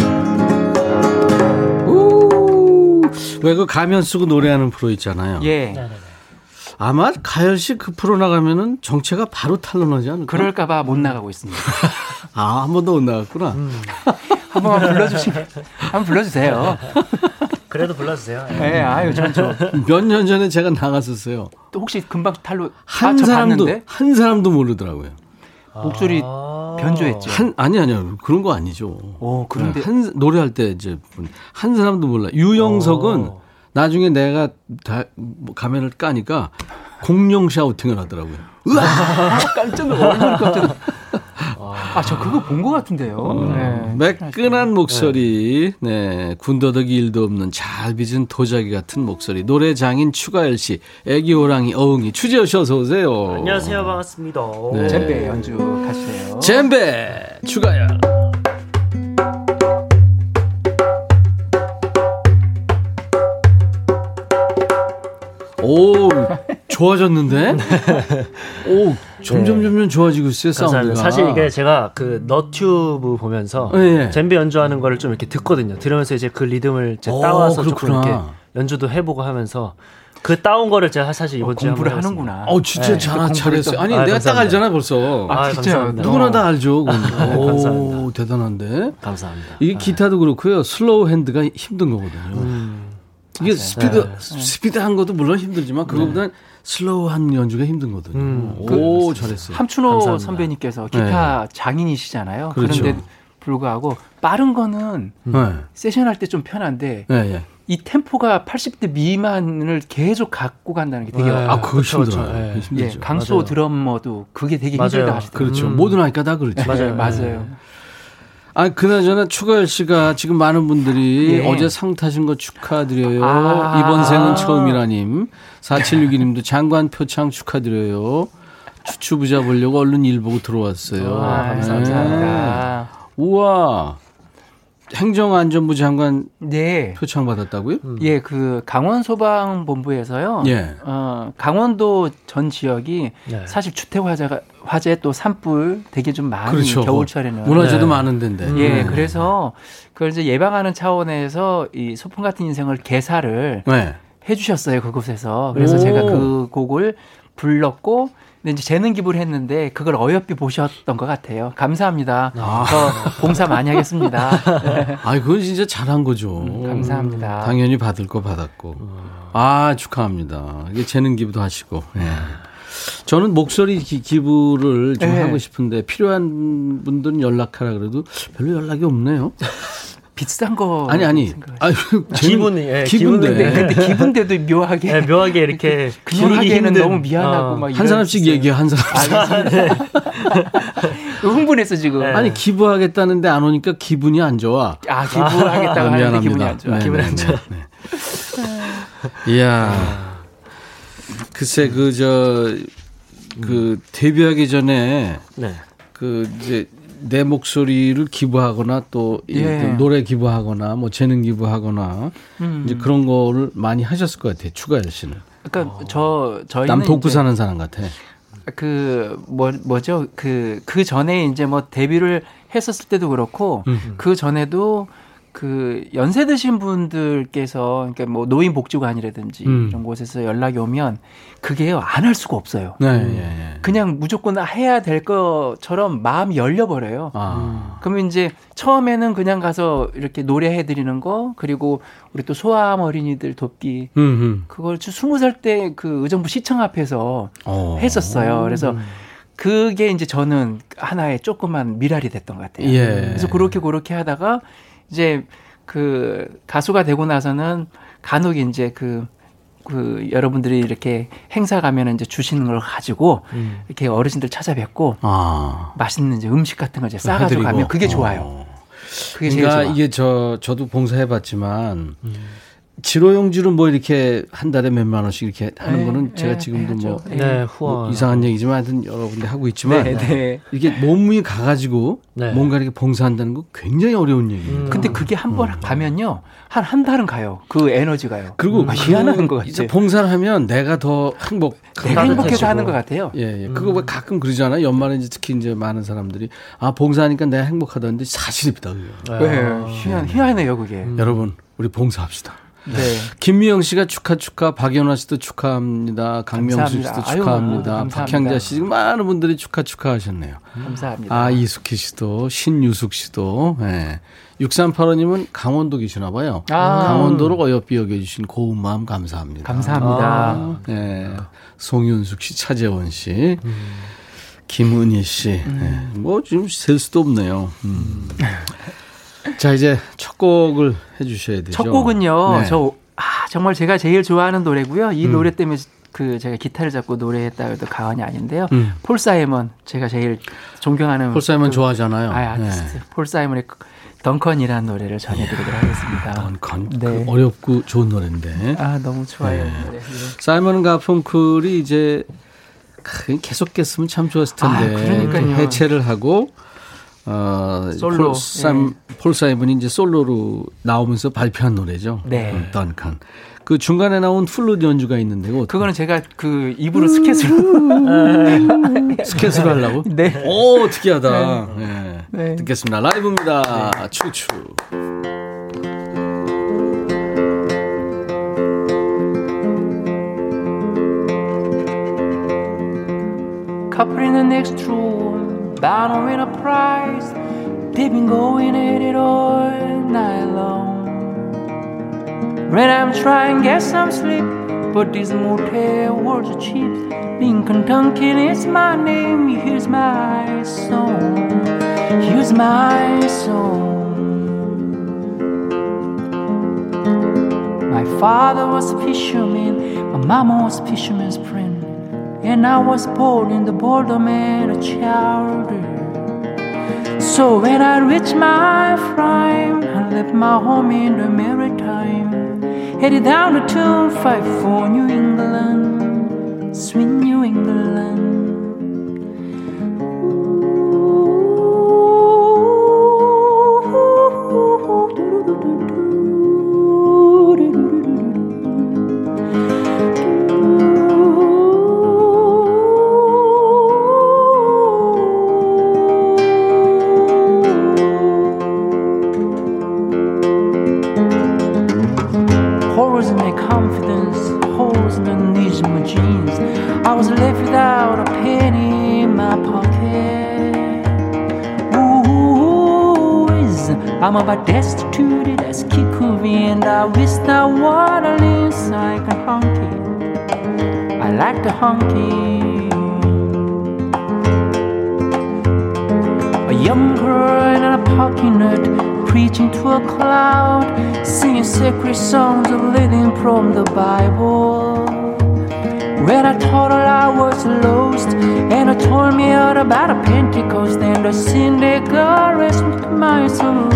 왜그 가면 쓰고 노래하는 프로 있잖아요. 예 아마 가열 씨 그 프로 나가면은 정체가 바로 탄로나지 않을까? 그럴까봐 못 나가고 있습니다 아, 한 번도 못 나갔구나. 한 번만 불러주시면 한번 불러주세요 그래도 불러주세요. 예. 네 아유 전저 몇년 전에 제가 나갔었어요. 또 혹시 금방 탈로 한 아, 저 사람도 봤는데? 한 사람도 모르더라고요. 목소리 변조했죠 한 아니 아니요 그런 거 아니죠. 오 그런데 한 노래할 때 이제 한 사람도 몰라. 유영석은 나중에 내가 다뭐 가면을 까니까 공룡 샤우팅을 하더라고요. 깜짝 얼마나 깜짝 놀라 아 저 그거 본 것 같은데요 네. 매끈한 목소리, 네 군더더기 일도 없는 잘 빚은 도자기 같은 목소리, 노래 장인 추가열 씨, 애기 호랑이 어흥이 씨 어서 오세요. 안녕하세요, 반갑습니다. 네. 잼베 연주 가시네요 잼베 추가열. 오 좋아졌는데? 오 점점 점점 좋아지고 있어요. 사운드가. 사실 이게 제가 그 너튜브 보면서 예, 예. 젬베 연주하는 거를 좀 이렇게 듣거든요. 들으면서 이제 그 리듬을 이제 오, 따와서 조금 그렇구나. 이렇게 연주도 해보고 하면서 그 따온 거를 제가 사실 이번 주에 공부를. 하는구나 어 진짜 네, 잘, 공부를 잘했어요. 또- 아니 아, 내가 딱 감사합니다. 알잖아 벌써. 아, 아, 진짜요? 감사합니다. 누구나 다 알죠. 그건. 오 감사합니다. 대단한데. 감사합니다. 이게 기타도 그렇고요. slow hand가 힘든 거거든요. 이게 스피드 스피드한 것도 물론 힘들지만 그거보다 는 slow한 연주가 힘들거든요. 음. 오 잘했어요. 함춘호 감사합니다. 선배님께서 기타 장인이시잖아요. 네. 그렇죠. 그런데 불구하고 빠른 거는 네. 세션 할 때 좀 편한데 네, 네. 이 템포가 80대 미만을 계속 갖고 간다는 게 되게 네. 아 그거 그쵸, 힘들어요. 그쵸. 예. 예, 힘들죠. 강소 맞아요. 드럼머도 그게 되게 맞아요. 힘들다 하시더라고요. 그렇죠. 음. 모든 하니까 다 그렇죠. 맞아요. 맞아요. 아, 그나저나 추가열 씨가 지금 많은 분들이 예. 어제 상 타신 거 축하드려요. 아. 이번 생은 처음이라님. 4762님도 장관 표창 축하드려요. 추추부자 보려고 얼른 일 보고 들어왔어요. 아, 감사합니다. 우와. 행정안전부 장관 네. 표창 받았다고요? 예, 그 강원 소방본부에서요. 예. 어, 강원도 전 지역이 네. 사실 주택 화재가 화재 또 산불 되게 좀 많이 그렇죠. 겨울철에는 문화재도 네. 많은 데인데. 예, 네. 그래서 그걸 이제 예방하는 차원에서 이 소풍 같은 인생을 개사를 네. 해주셨어요 그곳에서. 그래서 오. 제가 그 곡을 불렀고, 근데 이제 재능 기부를 했는데 그걸 어여삐 보셨던 것 같아요. 감사합니다. 저 봉사 많이 하겠습니다. 아, 그건 진짜 잘한 거죠. 음, 감사합니다. 당연히 받을 거 받았고. 아, 축하합니다. 이게 재능 기부도 하시고. 예. 저는 목소리 기, 기부를 좀 예. 하고 싶은데 필요한 분들은 연락하라 그래도 별로 연락이 없네요. 비싼 거 아니 아니. 아니 기분 예, 기분데. 근데, 기분대도 묘하게 예, 묘하게 이렇게 그냥 하기에는 힘든, 너무 미안하고 어. 막한 이런 사람씩 있어요. 얘기해 한 사람. 흥분했어 지금. 네. 아니 기부하겠다는데 안 오니까 기분이 안 좋아. 아 기부하겠다고 아, 하는데 미안합니다. 기분이 안 좋아. 네, 기분이 네, 안 좋아. 네, 네. 이야. 글쎄 그 저그 데뷔하기 전에 네. 그 이제 내 목소리를 기부하거나 또이 예. 노래 기부하거나 뭐 재능 기부하거나 음. 이제 그런 거를 많이 하셨을 것 같아요. 추가열 씨는. 그러니까 저 저희는 남 이제 사는 사람 같아. 그 뭐 뭐죠 그그 전에 이제 뭐 데뷔를 했었을 때도 그렇고 음. 그 전에도 그 연세 드신 분들께서 그러니까 뭐 노인 복지관이라든지 음. 이런 곳에서 연락이 오면 그게 안할 수가 없어요. 네, 예, 예. 그냥 무조건 해야 될 것처럼 마음이 열려 버려요. 아. 그러면 이제 처음에는 그냥 가서 이렇게 노래해 드리는 거 그리고 우리 또 소아암 어린이들 돕기 음, 음. 그걸 스무 살때 그 의정부 시청 앞에서 어. 했었어요. 그래서 그게 이제 저는 하나의 조그만 미랄이 됐던 것 같아요. 예. 그래서 그렇게 그렇게 하다가 이제 그 가수가 되고 나서는 간혹 이제 그, 그 여러분들이 이렇게 행사 가면 이제 주시는 걸 가지고 음. 이렇게 어르신들 찾아뵙고 아. 맛있는 이제 음식 같은 걸 이제 싸가지고. 가면 그게 좋아요. 어. 그게 그러니까 좋아. 이게 저 저도 봉사해봤지만 음. 지로용지로 뭐 이렇게 한 달에 몇만 원씩 이렇게 하는 네, 거는 제가 네, 지금도 뭐. 네, 뭐. 이상한 얘기지만 하여튼 여러 군데 하고 있지만 네, 네. 이게 몸이 가가지고 네. 뭔가 이렇게 봉사한다는 거 굉장히 어려운 얘기예요. 음. 근데 그게 한번 가면요. 한 한 달은 가요. 그 에너지가요. 그리고 아, 그 희한한 것 같아요. 봉사를 하면 내가 더 행복. 내가 행복해서. 하는 것 같아요. 예, 예. 그거 왜 가끔 그러잖아요. 연말에 이제 특히 이제 많은 사람들이 아 봉사하니까 내가 행복하다는데 사실입니다. 그거. 네, 희한, 희한해요, 그게. 여러분 우리 봉사합시다. 네. 김미영 씨가 축하 축하, 박연화 씨도 축하합니다. 강명수 씨도. 아유, 축하합니다. 감사합니다. 박향자 씨 지금 많은 분들이 축하 축하하셨네요. 감사합니다. 아 이숙희 씨도 신유숙 씨도 예. 6385님은 강원도 계시나 봐요. 아. 강원도로 어여삐 여겨주신 고운 마음 감사합니다. 감사합니다. 예. 송윤숙 씨, 차재원 씨, 김은희 씨, 예. 뭐 지금 셀 수도 없네요. 음. 자 이제 첫 곡을 해주셔야 되죠. 첫 곡은요. 네. 저 아, 정말 제가 제일 좋아하는 노래고요. 이 음. 노래 때문에 그 제가 기타를 잡고 노래했다 해도 과언이 아닌데요. 음. 폴 사이먼 제가 제일 존경하는 폴 사이먼 그- 좋아하잖아요. 아, 아티스트 네. 폴 사이먼의 덩컨이라는 노래를 전해드리도록 하겠습니다. 건, 네. 그 어렵고 좋은 노래인데. 아 너무 좋아요. 네. 이 노래. 네. 사이먼 가펑클이 이제 크, 계속했으면 참 좋았을 텐데 아. 해체를 하고 어, 솔로, 폴, 사임, 폴 사이먼이 이제 솔로로 나오면서 발표한 노래죠. 네. 음, 던칸. 그 중간에 나온 플루트 연주가 있는데 그거 어떻게- 그거는 제가 그 입으로 스캣을. 스캣을 하려고? 네. 오 특이하다. 네. 네. 듣겠습니다. 라이브입니다. 추추. In the next room, bound to a prize. They've been going at it all night long. When I'm trying to get some sleep, but these motel are cheap. Lincoln Duncan is my name. Here's my song. Here's my song. My father was a fisherman, my mama was a fisherman's friend, and I was born in the boredom and a chowder. So when I reached my prime, I left my home in the maritime, headed down the 254 New England, sweet New England. Songs of living from the Bible. When I told her I was lost, and I told me all about a Pentecost and the sin that my soul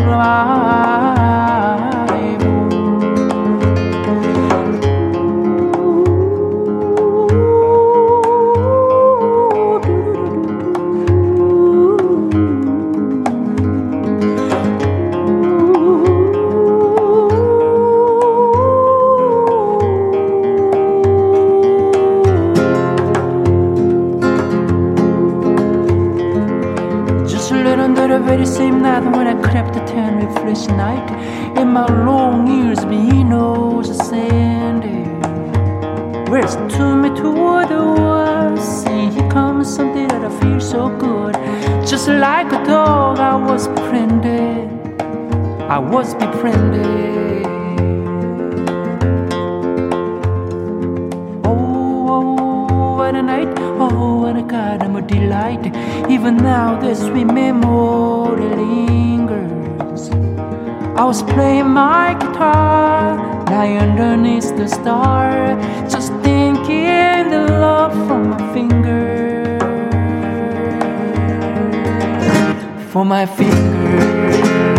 when I crept ten refreshed night, and my long ears being nose ascended. Where's to me toward the world? See, here comes something that I feel so good. Just like a dog, I was befriended. I was befriended. A goddamn delight. Even now, the sweet memory lingers. I was playing my guitar, lying underneath the star, just thinking the love from my finger. For my finger.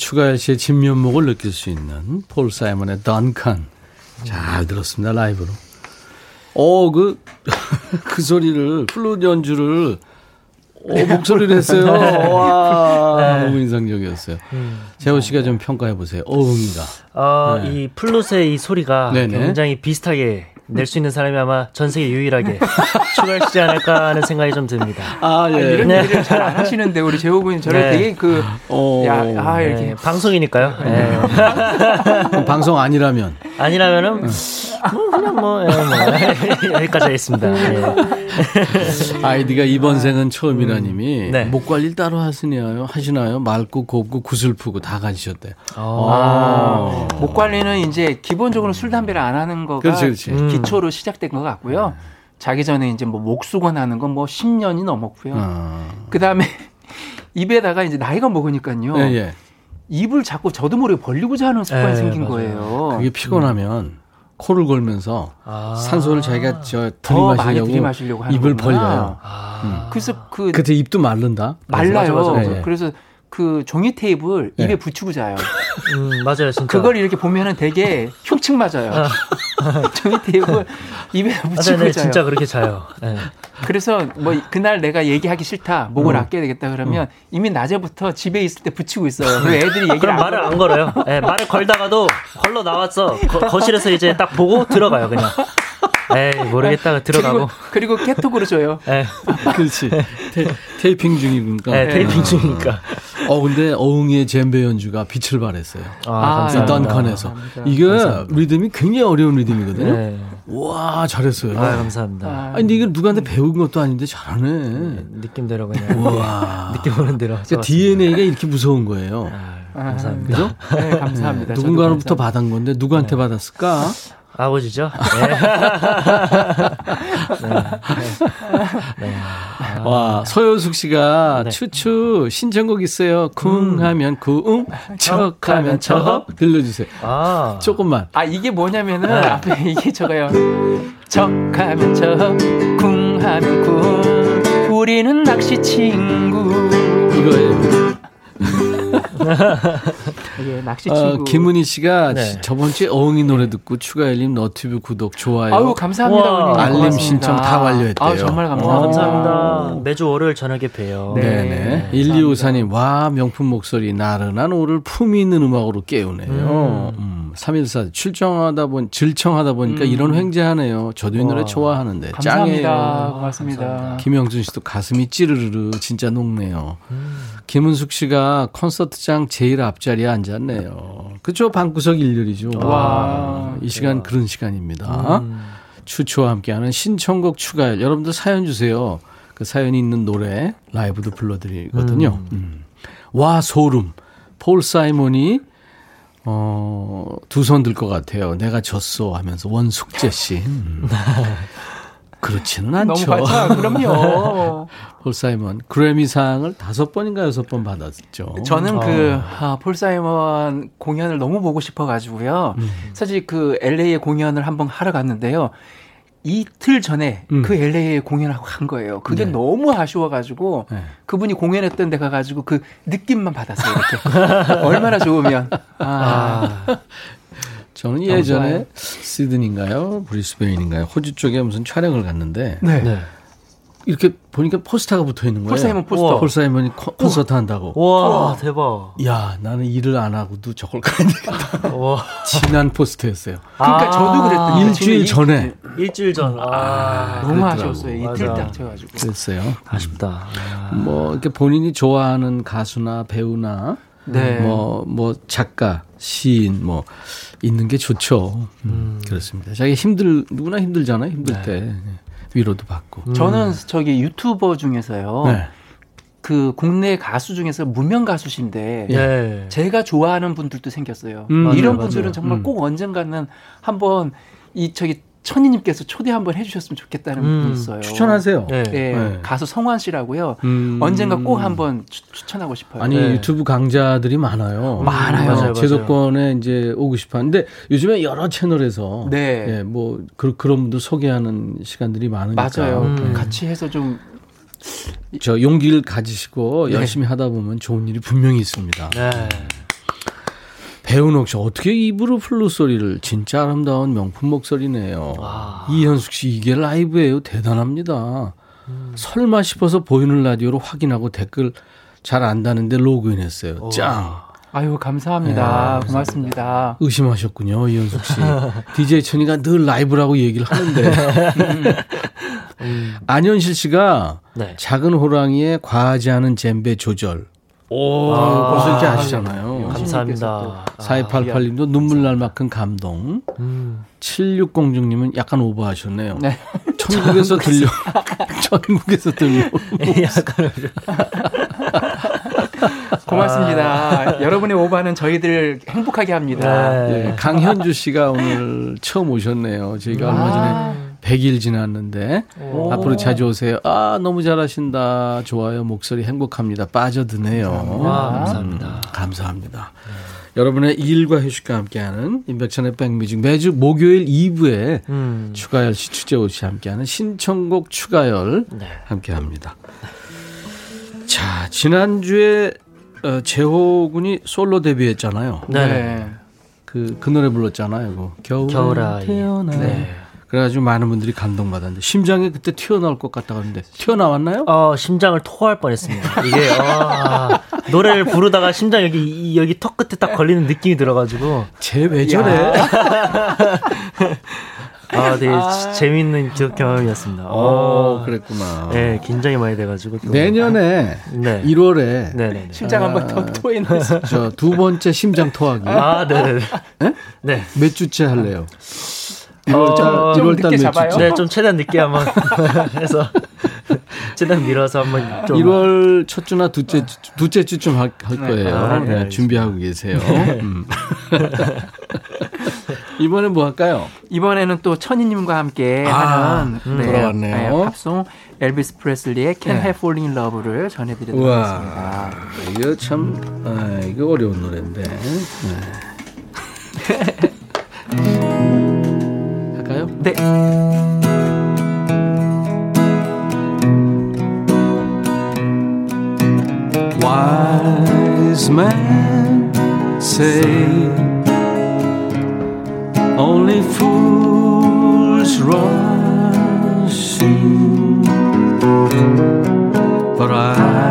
추가열 씨의 진면목을 느낄 수 있는 폴 사이먼의 던칸. 잘 들었습니다, 라이브로. 오, 그, 그 소리를, 플룻 연주를, 오, 목소리를 했어요. 와, 너무 인상적이었어요. 재호 씨가 좀 평가해 보세요. 어흥이가. 어, 네. 이 플룻의 이 소리가 네네. 굉장히 비슷하게 낼 수 있는 사람이 아마 전 세계 유일하게 추가하시지 않을까 하는 생각이 좀 듭니다. 아, 예. 이런 네. 얘기를 잘 안 하시는데 우리 재호 군이 저를 네. 되게 그 어, 야, 아 이렇게 네, 방송이니까요. 네. 그럼 방송 아니라면. 아니라면은 뭐 그냥 뭐, 예, 뭐 여기까지 하겠습니다. 예. 아이디가 이번 생은 처음이라님이 네. 목 관리 따로 하시나요? 하시나요? 맑고 곱고 구슬프고 다 가지셨대요. 어. 아. 목 관리는 이제 기본적으로 술 담배를 안 하는 거가 그렇지, 그렇지. 음. 기초로 시작된 것 같고요. 자기 전에 이제 뭐 목수건 하는 건 뭐 10년이 넘었고요. 아. 그 다음에 입에다가 이제 나이가 먹으니까요. 예, 예. 입을 자꾸 저도 모르게 벌리고자 하는 습관이 예, 생긴 맞아요. 거예요. 그게 피곤하면 코를 걸면서 아. 산소를 자기가 저 들이마시려고, 입을. 벌려요. 아. 그래서 그 그때 입도 마른다. 말라요. 맞아, 맞아, 맞아. 네. 그래서 그 종이 테이프를 네. 입에 붙이고 자요. 음, 맞아요, 진짜. 그걸 이렇게 보면은 되게 흉측 맞아요. 종이 테이프를 입에 아, 붙이고 네, 네, 자요. 진짜 그렇게 자요. 네. 그래서 뭐 그날 내가 얘기하기 싫다, 목을 음. 아껴야 되겠다 그러면 이미 낮에부터 집에 있을 때 붙이고 있어요. 그리고 애들이 얘기를 그럼 안 말을. 안 걸어요. 예, 말을 걸다가도 걸러 나왔어. 거, 거실에서 이제 딱 보고 들어가요, 그냥. 에이, 모르겠다가 들어가고. 그리고, 그리고 깨톡으로 줘요. 에. 그렇지. 테, 이핑 중이니까. 네, 테이핑 중이니까. 어, 근데 어흥이의 젬베 연주가 빛을 발했어요. 아, 이 감사합니다. 던컨에서. 이게 리듬이 굉장히 어려운 리듬이거든요. 네. 와, 잘했어요. 아, 감사합니다. 아, 근데 이걸 누구한테 배운 것도 아닌데 잘하네. 느낌대로 그냥. 와. 느낌 오는 대로. 그러니까 DNA가 이렇게 무서운 거예요. 아, 감사합니다. 그죠? 네, 감사합니다. 누군가로부터 감사합니다. 받은 건데 누구한테 받았을까? 아버지죠? 네. 와 서효숙 씨가 네. 추추 신청곡 있어요. 쿵 하면 쿵, 척 하면 척 들려주세요. 아. 조금만. 아 이게 뭐냐면은 네. 앞에 이게 저거요. 척하면 척, 쿵하면 쿵. 우리는 낚시 친구. 이거예요. 이게 낚시 어, 친구. 김은희 씨가 네. 저번 주에 어흥이 노래 듣고 추가열림 너튜브 구독 좋아요. 아유 감사합니다. 와. 알림 고맙습니다. 신청 다 완료했대요. 아유, 정말 와, 감사합니다. 감사합니다. 매주 월요일 저녁에 봬요. 네. 네 네. 1254님, 와, 명품 목소리, 나른한 오를 품위 있는 음악으로 깨우네요. 음. 314, 출정하다 보니, 질청하다 보니까 이런 횡재하네요. 저도 이 노래 좋아하는데. 감사합니다. 짱이에요. 고맙습니다. 김영준 씨도 가슴이 찌르르르 진짜 녹네요. 김은숙 씨가 콘서트 장 제일 앞자리에 앉았네요. 그쵸? 방구석 일렬이죠. 와. 이 시간 그런 시간입니다. 추추와 함께하는 신청곡 추가열. 여러분들 사연 주세요. 그 사연이 있는 노래 라이브도 불러드리거든요. 음. 와 소름. 폴 사이먼이 어, 두 손 들 것 같아요. 내가 졌어 하면서 원숙재 씨. 음. 그렇지는 너무 않죠. 발차 그럼요. 폴 사이먼 그래미상을 다섯 번인가 여섯 번 받았죠. 저는 그 아, 폴 사이먼 공연을 너무 보고 싶어가지고요. 음. 사실 그 LA에 공연을 한번 하러 갔는데요. 이틀 전에 음. 그 LA에 공연을 하고 간 거예요. 그게 네. 너무 아쉬워가지고 네. 그분이 공연했던 데 가가지고 그 느낌만 받았어요. 이렇게 얼마나 좋으면 아, 저는 너무 예전에. 시드니인가요, 브리스베인인가요, 호주 쪽에 무슨 촬영을 갔는데 네. 네. 이렇게 보니까 포스터가 붙어 있는 거예요. 폴 사이먼 포스터. 폴 사이먼이 콘- 콘서트 한다고. 와, 대박. 야, 나는 일을 안 하고도 저걸 가야 되겠다. 와. 지난 포스터였어요. 그러니까 아, 저도 그랬더니 일주일 전에 일주일 전. 아, 너무 그랬더라고. 아쉬웠어요. 이틀. 딱 쳐가지고. 그랬어요. 아쉽다. 뭐 이렇게 본인이 좋아하는 가수나 배우나 네. 뭐, 뭐, 작가, 시인, 뭐, 있는 게 좋죠. 음, 그렇습니다. 자기 힘들, 누구나 힘들잖아요. 힘들 때. 네. 위로도 받고. 저는 저기 유튜버 중에서요. 네. 그 국내 가수 중에서 무명 가수신데 네. 제가 좋아하는 분들도 생겼어요. 음, 이런 맞아요, 분들은 맞아요. 정말 음. 꼭 언젠가는 한번 이 저기 천희님께서 초대 한번 해주셨으면 좋겠다는 음, 분이 있어요. 추천하세요. 네. 예, 네. 가수 성환 씨라고요. 음. 언젠가 꼭 한번 추, 추천하고 싶어요. 아니 네. 유튜브 강자들이 많아요. 많아요. 어, 맞아요, 제도권에 이제 오고 싶어 하는데 요즘에 여러 채널에서 네. 예, 뭐 그, 런 분들 소개하는 시간들이 많으니까 맞아요. 음. 같이 해서 좀 저 용기를 가지시고 네. 열심히 하다 보면 좋은 일이 분명히 있습니다. 네. 배우는 혹시 어떻게 입으로 플루트 소리를 진짜 아름다운 명품 목소리네요. 와. 이현숙 씨 이게 라이브예요. 대단합니다. 음. 설마 싶어서 보이는 라디오로 확인하고 댓글 잘 안다는데 로그인했어요. 짱. 아유 감사합니다. 네, 고맙습니다. 의심하셨군요, 이현숙 씨. DJ 천이가 늘 라이브라고 얘기를 하는데. 안현실 씨가 네. 작은 호랑이의 과하지 않은 젬베 조절. 오, 아, 벌써 이렇게 아시잖아요. 감사합니다. 4288님도 눈물 날 만큼 감동. 음. 7606님은 약간 오버하셨네요. 네. 천국에서 들려. 천국에서 들려. 약간 고맙습니다. 여러분의 오바는 저희들 행복하게 합니다. 네. 예, 강현주 씨가 오늘 처음 오셨네요. 저희가 얼마 전에 100일 지났는데 앞으로 자주 오세요. 아 너무 잘하신다. 좋아요. 목소리 행복합니다. 빠져드네요. 와, 감사합니다. 음, 감사합니다. 여러분의 일과 휴식과 함께하는 임백천의 백뮤직 매주 목요일 2부에 음. 추가열 씨, 추재호 씨 함께하는 신청곡 추가열 네. 함께합니다. 자 지난주에 어, 재호 군이 솔로 데뷔했잖아요. 네. 그, 그 노래 불렀잖아요. 그 겨울 겨울아이. 태어나. 네. 그래가지고 많은 분들이 감동받았는데 심장이 그때 튀어나올 것 같다 그러는데 튀어나왔나요? 어, 심장을 토할 뻔했습니다. 이게 아, 노래를 부르다가 심장 여기 이- 여기 턱 끝에 딱 걸리는 느낌이 들어가지고 쟤왜 저래? 아 아, 되게 아. 재밌는 기억 경험이었습니다. 어, 아. 그랬구나. 네, 긴장이 많이 돼가지고. 또. 내년에 네. 1월에 네네. 심장 한번 더 토해는 저두 번째 심장 토하기. 아, 네네. 네? 네. 몇 주째 할래요? 1월, 어, 1월 달 잡아요? 네, 좀 최대한 늦게 한번 해서 최대한 밀어서 한번 좀 1월 첫 주나 둘째 주, 둘째 주쯤 할, 할 네. 거예요. 아, 네, 네, 준비하고 계세요. 음. 이번엔 뭐 할까요? 이번에는 또 천희님과 함께 아, 하는 음, 네, 돌아왔네요. 네, 팝송 엘비스 프레슬리의 Can't Have Falling in Love를 전해드리도록 하겠습니다. 이거 참 아, 이거 어려운 노래인데. 할 de... Wise men say only fools rush in, but I.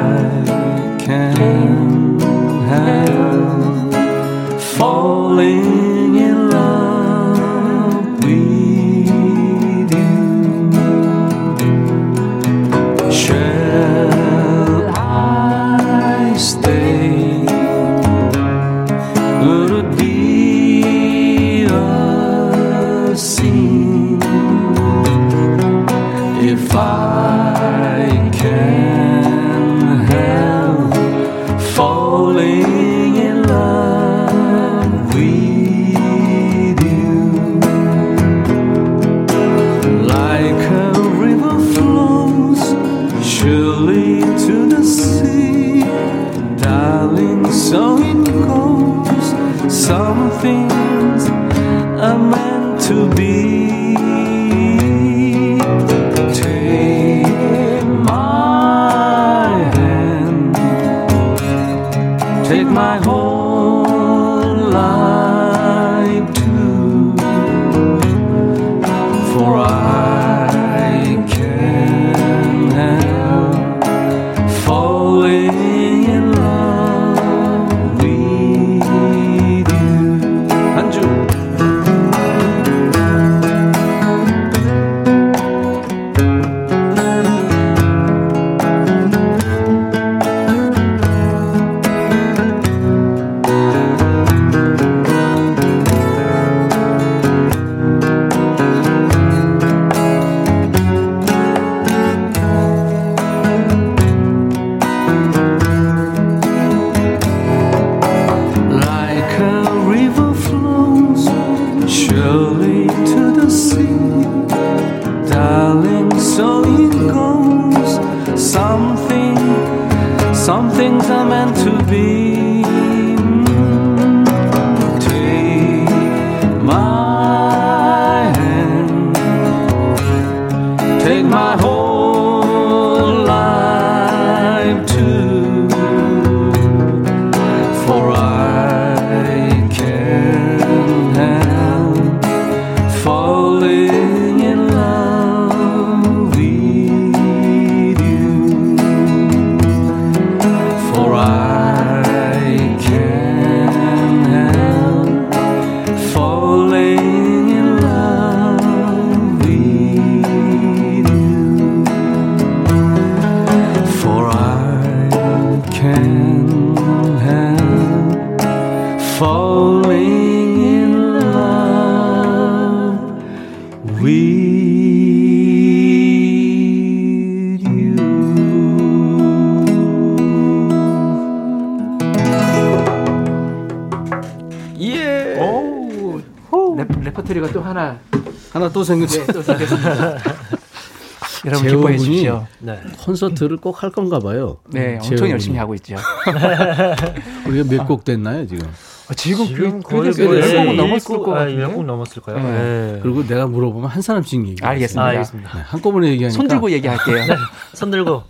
생겼어요. 네, 또 생겼습니다. 여러분 기뻐해 주십시오. 네. 콘서트를 꼭 할 건가 봐요. 네, 엄청 재호군이. 열심히 하고 있죠. 우리가 몇 곡 됐나요, 지금? 아, 지금, 지금 거의 열곡 넘었을 거 아, 열곡 넘었을까요? 네. 네. 그리고 내가 물어보면 한 사람씩 얘기. 알겠습니다. 아, 알겠습니다. 네, 한꺼번에 얘기하니까 손 들고 얘기할게요. 네, 손 들고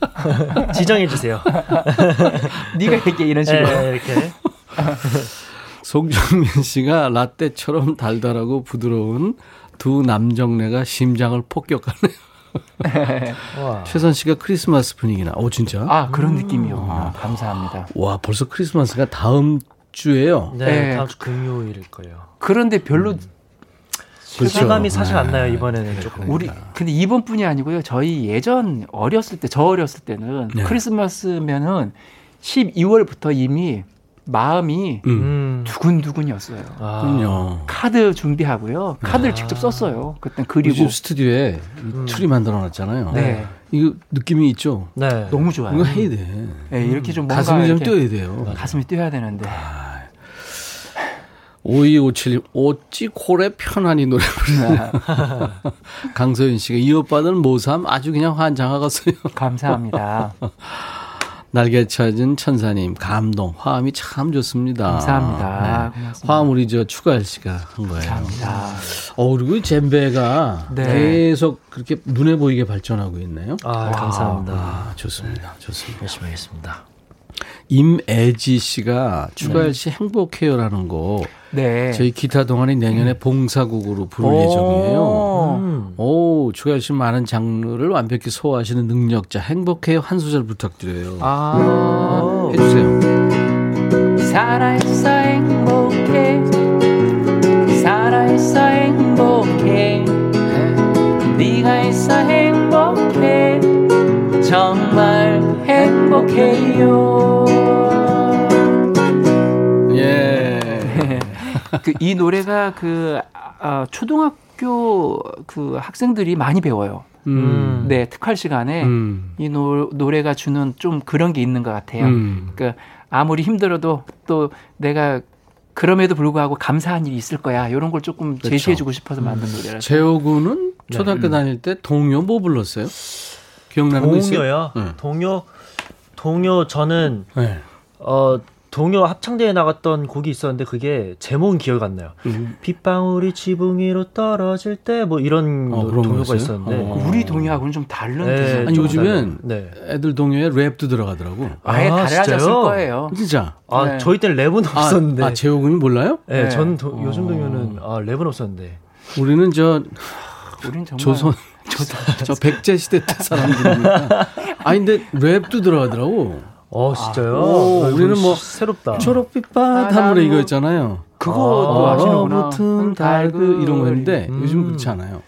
지정해 주세요. 네가 얘기해 이런 식으로. 네, 이렇게. 송정민 씨가 라떼처럼 달달하고 부드러운 두 남정네가 심장을 폭격하네요. 최선 씨가 크리스마스 분위기나. 오 진짜? 아 그런 느낌이요. 아, 감사합니다. 와 벌써 크리스마스가 다음 주에요. 네, 네. 다음 주 금요일일 거예요. 그런데 별로 음. 실감이 사실 안 나요 네. 이번에는 조금. 우리 근데 이번뿐이 아니고요. 저희 예전 어렸을 때 저 어렸을 때는 네. 크리스마스면은 12월부터 이미 마음이 음. 음. 두근두근이었어요. 아. 그럼요. 카드 준비하고요. 카드를 직접 썼어요. 그때 그리고 집 스튜디오에 이 틀이 만들어놨잖아요. 네. 이거 느낌이 있죠. 네. 너무 좋아요. 이거 해야 돼. 네, 이렇게 좀 뭔가 가슴이 좀 뛰어야 돼요. 가슴이 뛰어야 되는데 5257님, 어찌 콜에 편안히 노래 부르냐. 강소연 씨가 이 오빠들 모삼 아주 그냥 환장하겠어요. 감사합니다. 날개 찾은 천사님, 감동, 화음이 참 좋습니다. 감사합니다. 네. 고맙습니다. 화음 우리 저 추가열 씨가 한 거예요. 감사합니다. 어, 그리고 이 젬베가 네. 계속 그렇게 눈에 보이게 발전하고 있네요. 아, 감사합니다. 아, 좋습니다. 좋습니다. 열심히 하겠습니다. 임애지 씨가 추가열 씨 행복해요라는 거 네. 저희 기타 동아리 내년에 봉사곡으로 부를 오. 예정이에요. 음. 오, 추가열 씨 많은 장르를 완벽히 소화하시는 능력자 행복해요 한 소절 부탁드려요. 아, 해주세요. 살아있어 행복해. 살아있어 행복해. 네가 있어 행복해. 정말 행복해요. 예. 그 이 노래가 그 아, 초등학교 그 학생들이 많이 배워요. 음. 네, 특활 시간에 음. 이 노, 노래가 주는 좀 그런 게 있는 것 같아요. 음. 그러니까 아무리 힘들어도 또 내가 그럼에도 불구하고 감사한 일이 있을 거야. 이런 걸 조금 그렇죠. 제시해주고 싶어서 만든 노래라서. 재호 군은 초등학교 다닐 때 동요 뭐 불렀어요? 기억나는 거 있어요? 동요요? 네. 동요 동요 저는 네. 어 동요 합창대회 나갔던 곡이 있었는데 그게 제목은 기억 안 나요. 음. 빗방울이 지붕 위로 떨어질 때 뭐 이런 어, 동요가 거였어요? 있었는데 어. 우리 동요하고는 좀 다른 네, 아니 좀 요즘엔 네. 애들 동요에 랩도 들어가더라고. 아예 아, 달라졌을 진짜요? 거예요. 진짜. 아 네. 저희 때는 랩은 아, 없었는데. 아 재호군이 몰라요? 네, 네. 전 도- 요즘 어. 동요는 아 랩은 없었는데. 우리는 저 우린 정말 조선 저 백제 시대 때 사람들이니까. 아 근데 랩도 들어가더라고. 어 진짜요? 오, 아, 우리는 이거 뭐 시- 새롭다. 초록빛밭 아, 하물에 나무. 이거였잖아요. 그것도 아, 아시는구나. 붙은 달그 이런 거였는데 음. 요즘 그렇지 않아요.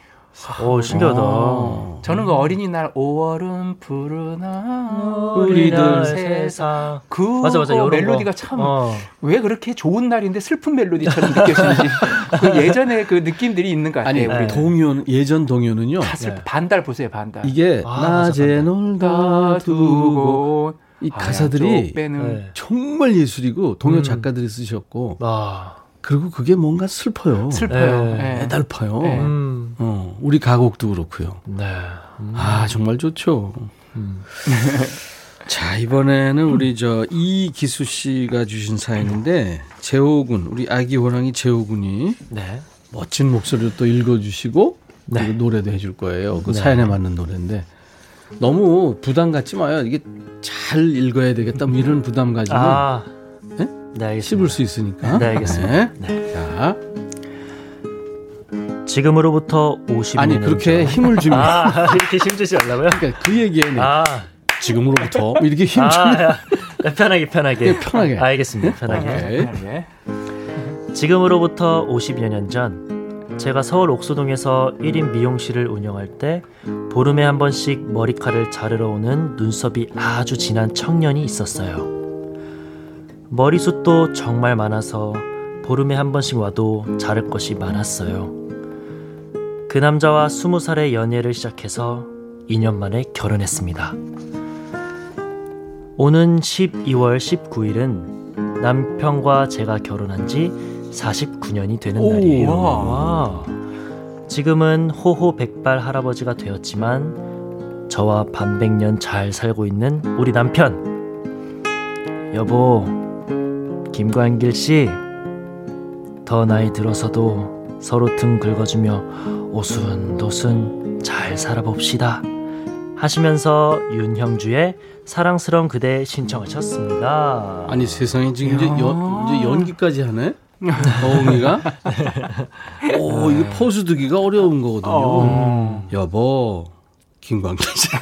어 신기하다. 아. 저는 그 어린이날 5월은 푸르나 우리들 세상. 그 맞아 맞아. 멜로디가 거. 참 어. 왜 그렇게 좋은 날인데 슬픈 멜로디처럼 느껴지는지 그 예전에 그 느낌들이 있는 것 같아요. 아니 우리 동요 예전 동요는요. 가슬 네. 반달 보세요 반달. 이게 아, 낮에 놀다 두고 이 가사들이 네. 정말 예술이고 동요 음. 작가들이 쓰셨고 아. 그리고 그게 뭔가 슬퍼요. 슬퍼요. 네. 네. 애달파요. 네. 음. 어, 우리 가곡도 그렇고요. 네. 음. 아 정말 좋죠. 음. 자 이번에는 우리 저 이기수 씨가 주신 사연인데 재호군 우리 아기 호랑이 재호군이 네. 멋진 목소리로 또 읽어주시고 네. 노래도 해줄 거예요. 그 네. 사연에 맞는 노래인데 너무 부담 갖지 마요. 이게 잘 읽어야 되겠다. 뭐 이런 부담 가지고 아. 네? 네, 알겠습니다. 씹을 수 있으니까. 네, 알겠습니다. 네. 자, 지금으로부터 50년 아니 그렇게 힘을 주면 아, 이렇게 힘주지 말라고요? 그러니까 그 얘기에 아. 지금으로부터 뭐 이렇게 힘 주면 아, 야. 편하게 편하게. 네, 편하게. 알겠습니다. 편하게. 오케이. 네. 지금으로부터 50여 년 전 제가 서울 옥수동에서 1인 미용실을 운영할 때 보름에 한 번씩 머리카락을 자르러 오는 눈썹이 아주 진한 청년이 있었어요. 머리숱도 정말 많아서 보름에 한 번씩 와도 자를 것이 많았어요. 그 남자와 20살의 연애를 시작해서 2년 만에 결혼했습니다. 오는 12월 19일은 남편과 제가 결혼한 지 49년이 되는 오, 날이에요. 와. 와. 지금은 호호 백발 할아버지가 되었지만 저와 반백년 잘 살고 있는 우리 남편. 여보, 김관길 씨, 더 나이 들어서도 서로 등 긁어주며 오순도순 잘 살아봅시다. 하시면서 윤형주의 사랑스러운 그대 신청하셨습니다. 아니 세상에 지금 이제, 야. 연, 이제 연기까지 하네. 어흥이가. 오 이거 포즈 두기가 어려운 거거든요. 어. 여보 김광길 씨.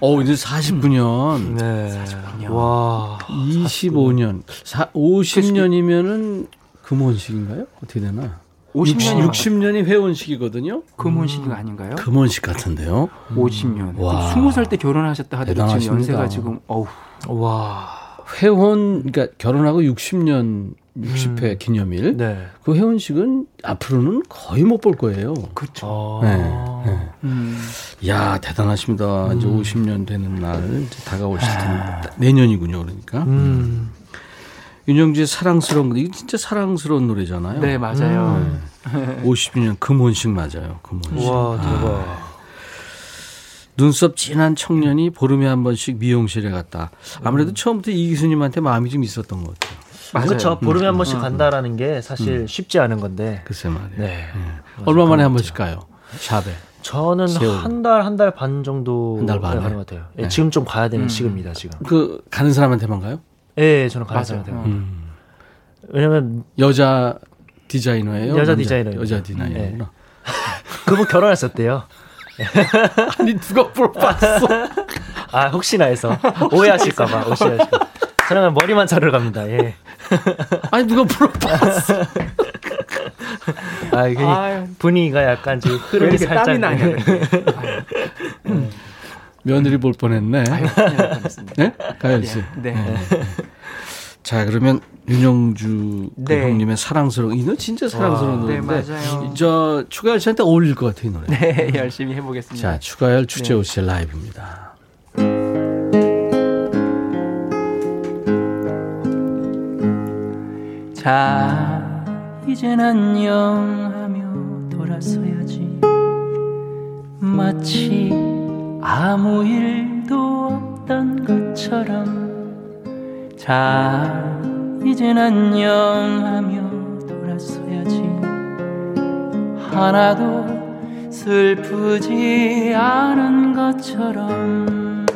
어 이제 49년. 네. 와. 25년. 50년이면은 금혼식인가요? 어떻게 되나? 50년 60년이 회원식이거든요. 금혼식이 아닌가요? 금혼식 같은데요. 50년. 와. 20살 때 결혼하셨다 하더라도 지금 연세가 지금 어우. 와. 회원 그러니까 결혼하고 60년 60회 음. 기념일. 네. 그 회원식은 앞으로는 거의 못 볼 거예요. 그렇죠. 네. 네. 음. 야 대단하십니다. 음. 이제 50년 되는 날 이제 다가오실 텐데 아. 내년이군요. 그러니까. 음. 윤영주의 사랑스러운 이게 진짜 사랑스러운 노래잖아요. 네 맞아요. 네. 50년 금혼식 맞아요. 금혼식. 와 대박. 아. 눈썹 진한 청년이 보름에 한 번씩 미용실에 갔다. 아무래도 처음부터 이기수님한테 마음이 좀 있었던 것 같아요. 맞아요. 그렇죠. 보름에 한 번씩 음. 간다라는 게 사실 음. 쉽지 않은 건데. 글쎄 말이에요. 네. 음. 얼마 만에 한 번씩 가요? 샵에. 저는 한 달 한 달 반 정도 한 달 가는 것 같아요. 네. 지금 좀 가야 되는 음. 시기입니다. 지금. 그 가는 사람한테만 가요? 예, 네, 저는 가는 사람한테만. 음. 왜냐면 여자 디자이너예요. 여자 디자이너. 여자 디자이너구나. 네. 그분 결혼했었대요. 아니 누가 물어봤어? 아 혹시나 해서 오해하실까봐 오해하실까. 저는 머리만 자르러 갑니다. 예. 아니 누가 물어봤어? 아 이게 분위기가 약간 지금 흐름이 살짝. 땀이 나냐? 음. 며느리 볼 뻔했네. 아유, 네, 가연 씨. 네. 네. 자 그러면 윤영주 그 네. 형님의 사랑스러운 이 노래 진짜 사랑스러운 노래인데 네, 맞아요. 저 추가열 씨한테 어울릴 것 같아요 노래. 네 열심히 해보겠습니다. 자 추가열 주재호 씨의 네. 라이브입니다. 자 이젠 안녕 하며 돌아서야지. 마치 아무 일도 없던 것처럼. 자 이젠 안녕 하며 돌아서야지. 하나도 슬프지 않은 것처럼.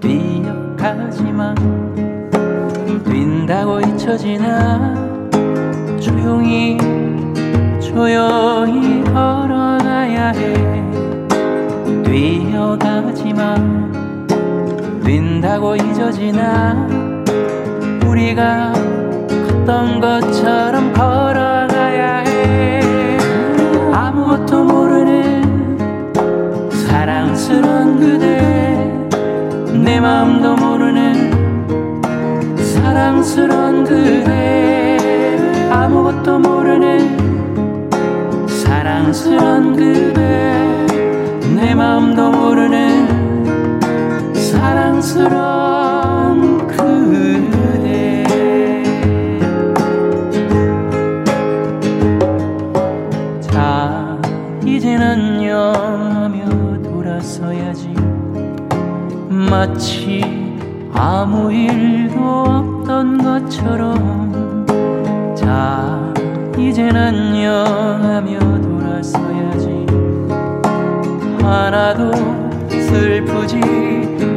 뛰어가지만 뛴다고 잊혀지나 조용히 조용히 걸어가야 해. 뛰어가지만 뛴다고 잊어지나? 우리가 걷던 것처럼 걸어가야 해. 아무것도 모르는 사랑스런 그대. 내 마음도 모르는 사랑스런 그대 아무것도 모르는 사랑스런 그대. 내 마음도 모르는 사랑스런 그대. 자 이젠 안녕하며 돌아서야지. 마치 아무 일도 없던 것처럼 자 이젠 안녕하며 돌아서야지. 하나도 슬프지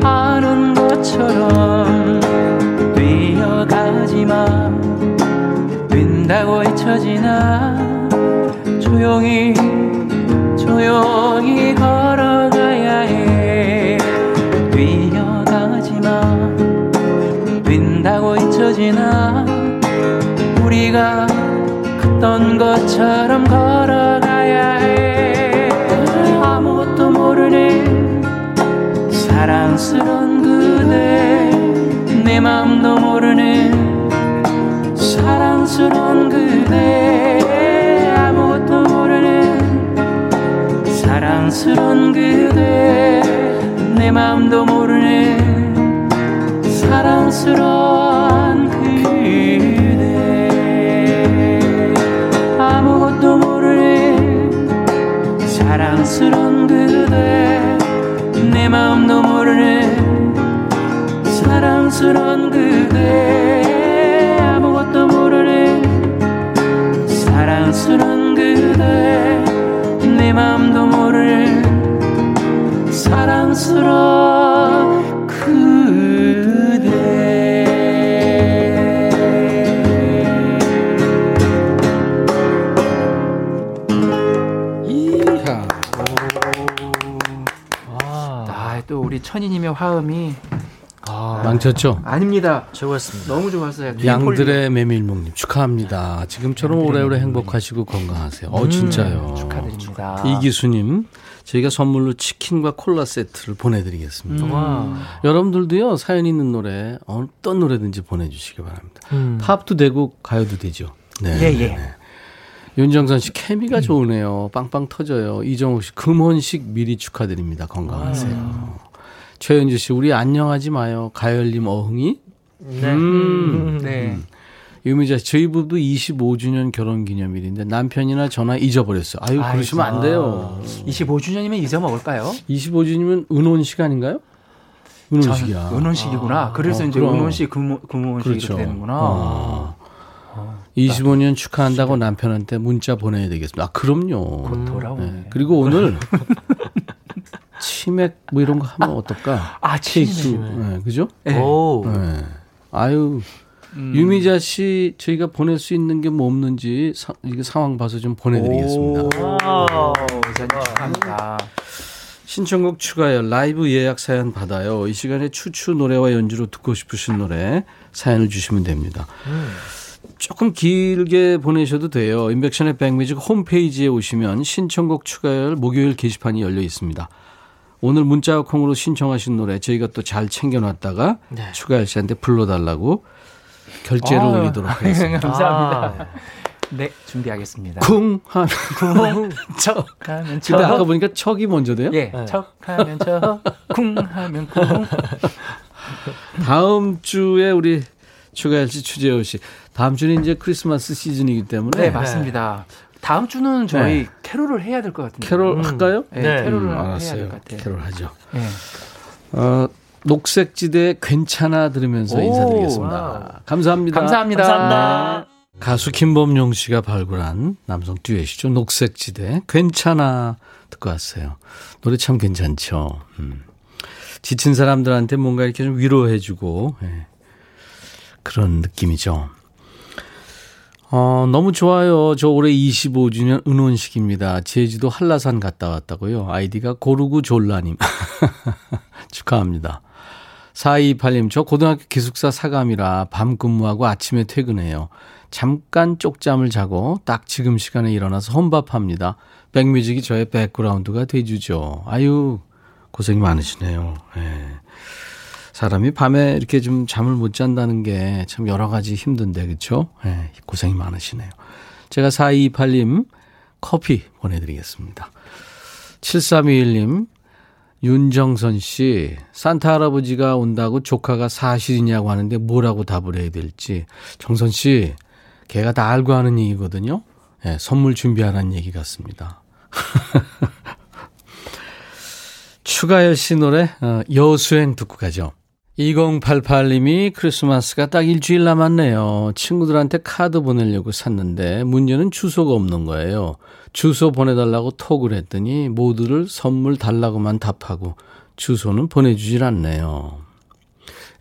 않은 것처럼 뛰어가지만 뛴다고 잊혀지나? 조용히 조용히 걸어 걷던 것처럼 걸어가야 해. 아무것도 모르는 사랑스런 그대. 내 맘도 모르는 사랑스런 그대. 아무것도 모르는 사랑스런 그대. 내 맘도 모르는 사랑스런 사랑스런 그대 아무것도 모르는 사랑스런 그대 내 마음도 모르는 사랑스런 그대. 또 우리 천이님의 화음이 아, 망쳤죠? 아닙니다. 최고였습니다. 너무 좋았어요. 양들의 메밀묵님 축하합니다. 지금처럼 오래오래 행복하시고 건강하세요. 어, 진짜요. 음, 축하드립니다. 이기수님, 저희가 선물로 치킨과 콜라 세트를 보내드리겠습니다. 와. 여러분들도요, 사연 있는 노래, 어떤 노래든지 보내주시기 바랍니다. 음. 팝도 되고, 가요도 되죠. 네. 예, 예. 윤정선 씨, 케미가 좋으네요. 빵빵 터져요. 이정욱 씨, 금혼식 미리 축하드립니다. 건강하세요. 최현주 씨, 우리 안녕하지 마요. 가열님 어흥이? 네. 음. 네. 유미자 씨, 저희 부부 25주년 결혼 기념일인데 남편이나 전화 잊어버렸어요. 아유, 그러시면 안 돼요. 25주년이면 잊어먹을까요? 25주년이면 은혼식 아닌가요? 은혼식이야. 은혼식이구나. 그래서 어, 이제 그럼. 은혼식, 금혼, 금혼식이 그렇죠. 되는구나. 어. 25년 축하한다고 남편한테 문자 보내야 되겠습니다. 아, 그럼요. 곧 돌아오네. 네. 그리고 오늘 치맥 뭐 이런 거 하면 어떨까? 아, 케이크. 치맥. 네, 그죠? 네. 오. 네. 아유. 음. 유미자 씨 저희가 보낼 수 있는 게 뭐 없는지 사, 이게 상황 봐서 좀 보내드리겠습니다. 오, 이사님 축하합니다. 신청곡 추가요. 라이브 예약 사연 받아요. 이 시간에 추추 노래와 연주로 듣고 싶으신 노래 사연을 주시면 됩니다. 조금 길게 보내셔도 돼요. 인백션의 백뮤직 홈페이지에 오시면 신청곡 추가열 목요일 게시판이 열려 있습니다. 오늘 문자와 콩으로 신청하신 노래 저희가 또 잘 챙겨놨다가 네. 추가열 씨한테 불러달라고 결제를 아유, 올리도록 하겠습니다. 감사합니다. 아. 네, 준비하겠습니다. 쿵 하면 척. 하면 근데 척. 아까 보니까 척이 먼저 돼요? 예, 네. 척 하면 척, 쿵 하면 쿵. 다음 주에 우리 추가열 씨, 추재호 씨. 다음 주는 이제 크리스마스 시즌이기 때문에 네, 맞습니다. 다음 주는 저희 네. 캐롤을 해야 될 것 같은데. 캐롤 음. 할까요? 네, 네. 캐롤을 음, 해야 될 알았어요. 것 같아요. 캐롤 하죠. 네. 어, 녹색지대 괜찮아 들으면서 오, 인사드리겠습니다. 감사합니다. 감사합니다. 감사합니다. 가수 김범용 씨가 발굴한 남성 듀엣이죠. 녹색지대 괜찮아 듣고 왔어요. 노래 참 괜찮죠. 음. 지친 사람들한테 뭔가 이렇게 좀 위로해주고 예. 그런 느낌이죠. 어, 너무 좋아요. 저 올해 25주년 은혼식입니다. 제주도 한라산 갔다 왔다고요. 아이디가 고르구 졸라님. 축하합니다. 4228님, 저 고등학교 기숙사 사감이라 밤 근무하고 아침에 퇴근해요. 잠깐 쪽잠을 자고 딱 지금 시간에 일어나서 혼밥합니다. 백뮤직이 저의 백그라운드가 돼주죠. 아유, 고생이 많으시네요. 예. 사람이 밤에 이렇게 좀 잠을 못 잔다는 게 참 여러 가지 힘든데, 그쵸? 예, 고생이 많으시네요. 제가 4228님 커피 보내드리겠습니다. 7321님, 윤정선 씨, 산타 할아버지가 온다고 조카가 사실이냐고 하는데 뭐라고 답을 해야 될지. 정선 씨, 걔가 다 알고 하는 얘기거든요. 예, 선물 준비하라는 얘기 같습니다. 추가열 씨 노래, 어, 여수행 듣고 가죠. 2088님이 크리스마스가 딱 일주일 남았네요. 친구들한테 카드 보내려고 샀는데 문제는 주소가 없는 거예요. 주소 보내달라고 톡을 했더니 모두를 선물 달라고만 답하고 주소는 보내주질 않네요.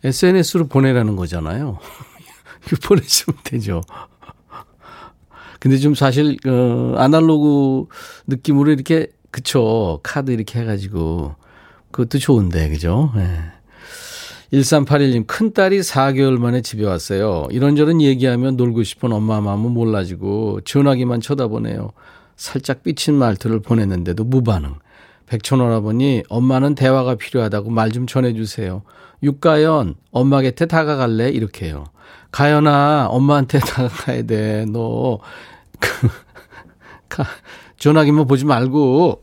SNS로 보내라는 거잖아요. 보내주면 되죠. 근데 좀 사실 어 아날로그 느낌으로 이렇게 그쵸 카드 이렇게 해가지고 그것도 좋은데 그죠? 예. 1381님, 큰딸이 4개월 만에 집에 왔어요. 이런저런 얘기하면 놀고 싶은 엄마 마음은 몰라지고 전화기만 쳐다보네요. 살짝 삐친 말투를 보냈는데도 무반응. 백촌오라버니, 엄마는 대화가 필요하다고 말 좀 전해주세요. 육가연, 엄마 곁에 다가갈래? 이렇게 해요. 가연아, 엄마한테 다가가야 돼. 너, 그, 가, 전화기만 보지 말고,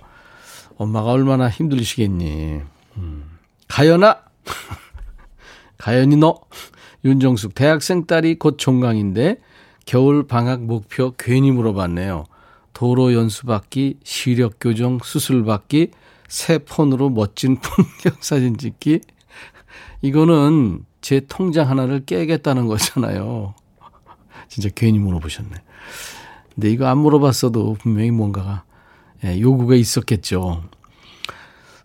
엄마가 얼마나 힘들시겠니. 음. 가연아! 가연이 너 윤정숙 대학생 딸이 곧 종강인데 겨울 방학 목표 괜히 물어봤네요. 도로 연수 받기, 시력 교정, 수술 받기, 새 폰으로 멋진 풍경 사진 찍기. 이거는 제 통장 하나를 깨겠다는 거잖아요. 진짜 괜히 물어보셨네. 근데 이거 안 물어봤어도 분명히 뭔가가 예, 요구가 있었겠죠.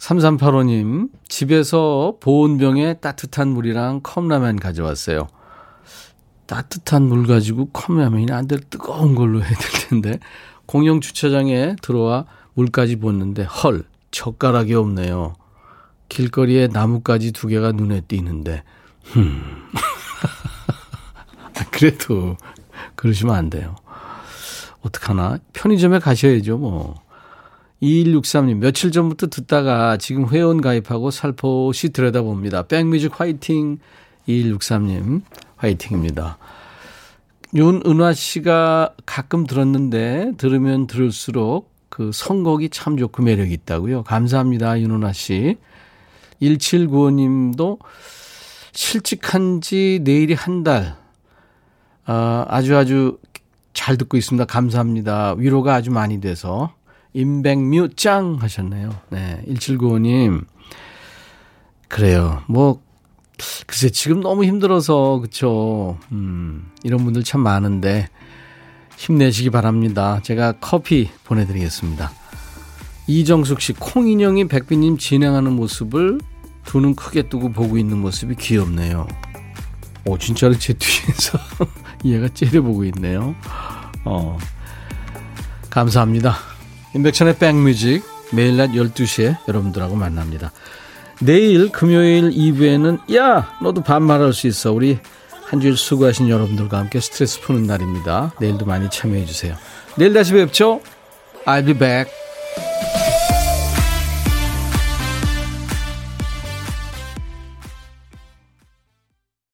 3385님, 집에서 보온병에 따뜻한 물이랑 컵라면 가져왔어요. 따뜻한 물 가지고 컵라면이 안 될 뜨거운 걸로 해야 될 텐데, 공영 주차장에 들어와 물까지 붓는데, 헐, 젓가락이 없네요. 길거리에 나뭇가지 두 개가 눈에 띄는데, 흠. 그래도 그러시면 안 돼요. 어떡하나? 편의점에 가셔야죠, 뭐. 2163님, 며칠 전부터 듣다가 지금 회원 가입하고 살포시 들여다봅니다. 백뮤직 화이팅! 2163님, 화이팅입니다. 윤은화 씨가 가끔 들었는데, 들으면 들을수록 그 선곡이 참 좋고 매력이 있다고요. 감사합니다, 윤은화 씨. 1795님도 실직한 지 내일이 한 달. 아, 아주 아주 잘 듣고 있습니다. 감사합니다. 위로가 아주 많이 돼서. 임백뮤 짱 하셨네요. 네. 1795님. 그래요. 뭐, 글쎄, 지금 너무 힘들어서, 그쵸. 음, 이런 분들 참 많은데, 힘내시기 바랍니다. 제가 커피 보내드리겠습니다. 이정숙 씨, 콩인형이 백비님 진행하는 모습을 두 눈 크게 뜨고 보고 있는 모습이 귀엽네요. 오, 진짜로 제 뒤에서 얘가 째려보고 있네요. 어, 감사합니다. 임백천의 백뮤직 매일 낮 12시에 여러분들하고 만납니다. 내일 금요일 2부에는 야 너도 반말할 수 있어 우리 한 주일 수고하신 여러분들과 함께 스트레스 푸는 날입니다. 내일도 많이 참여해 주세요. 내일 다시 뵙죠. I'll be back.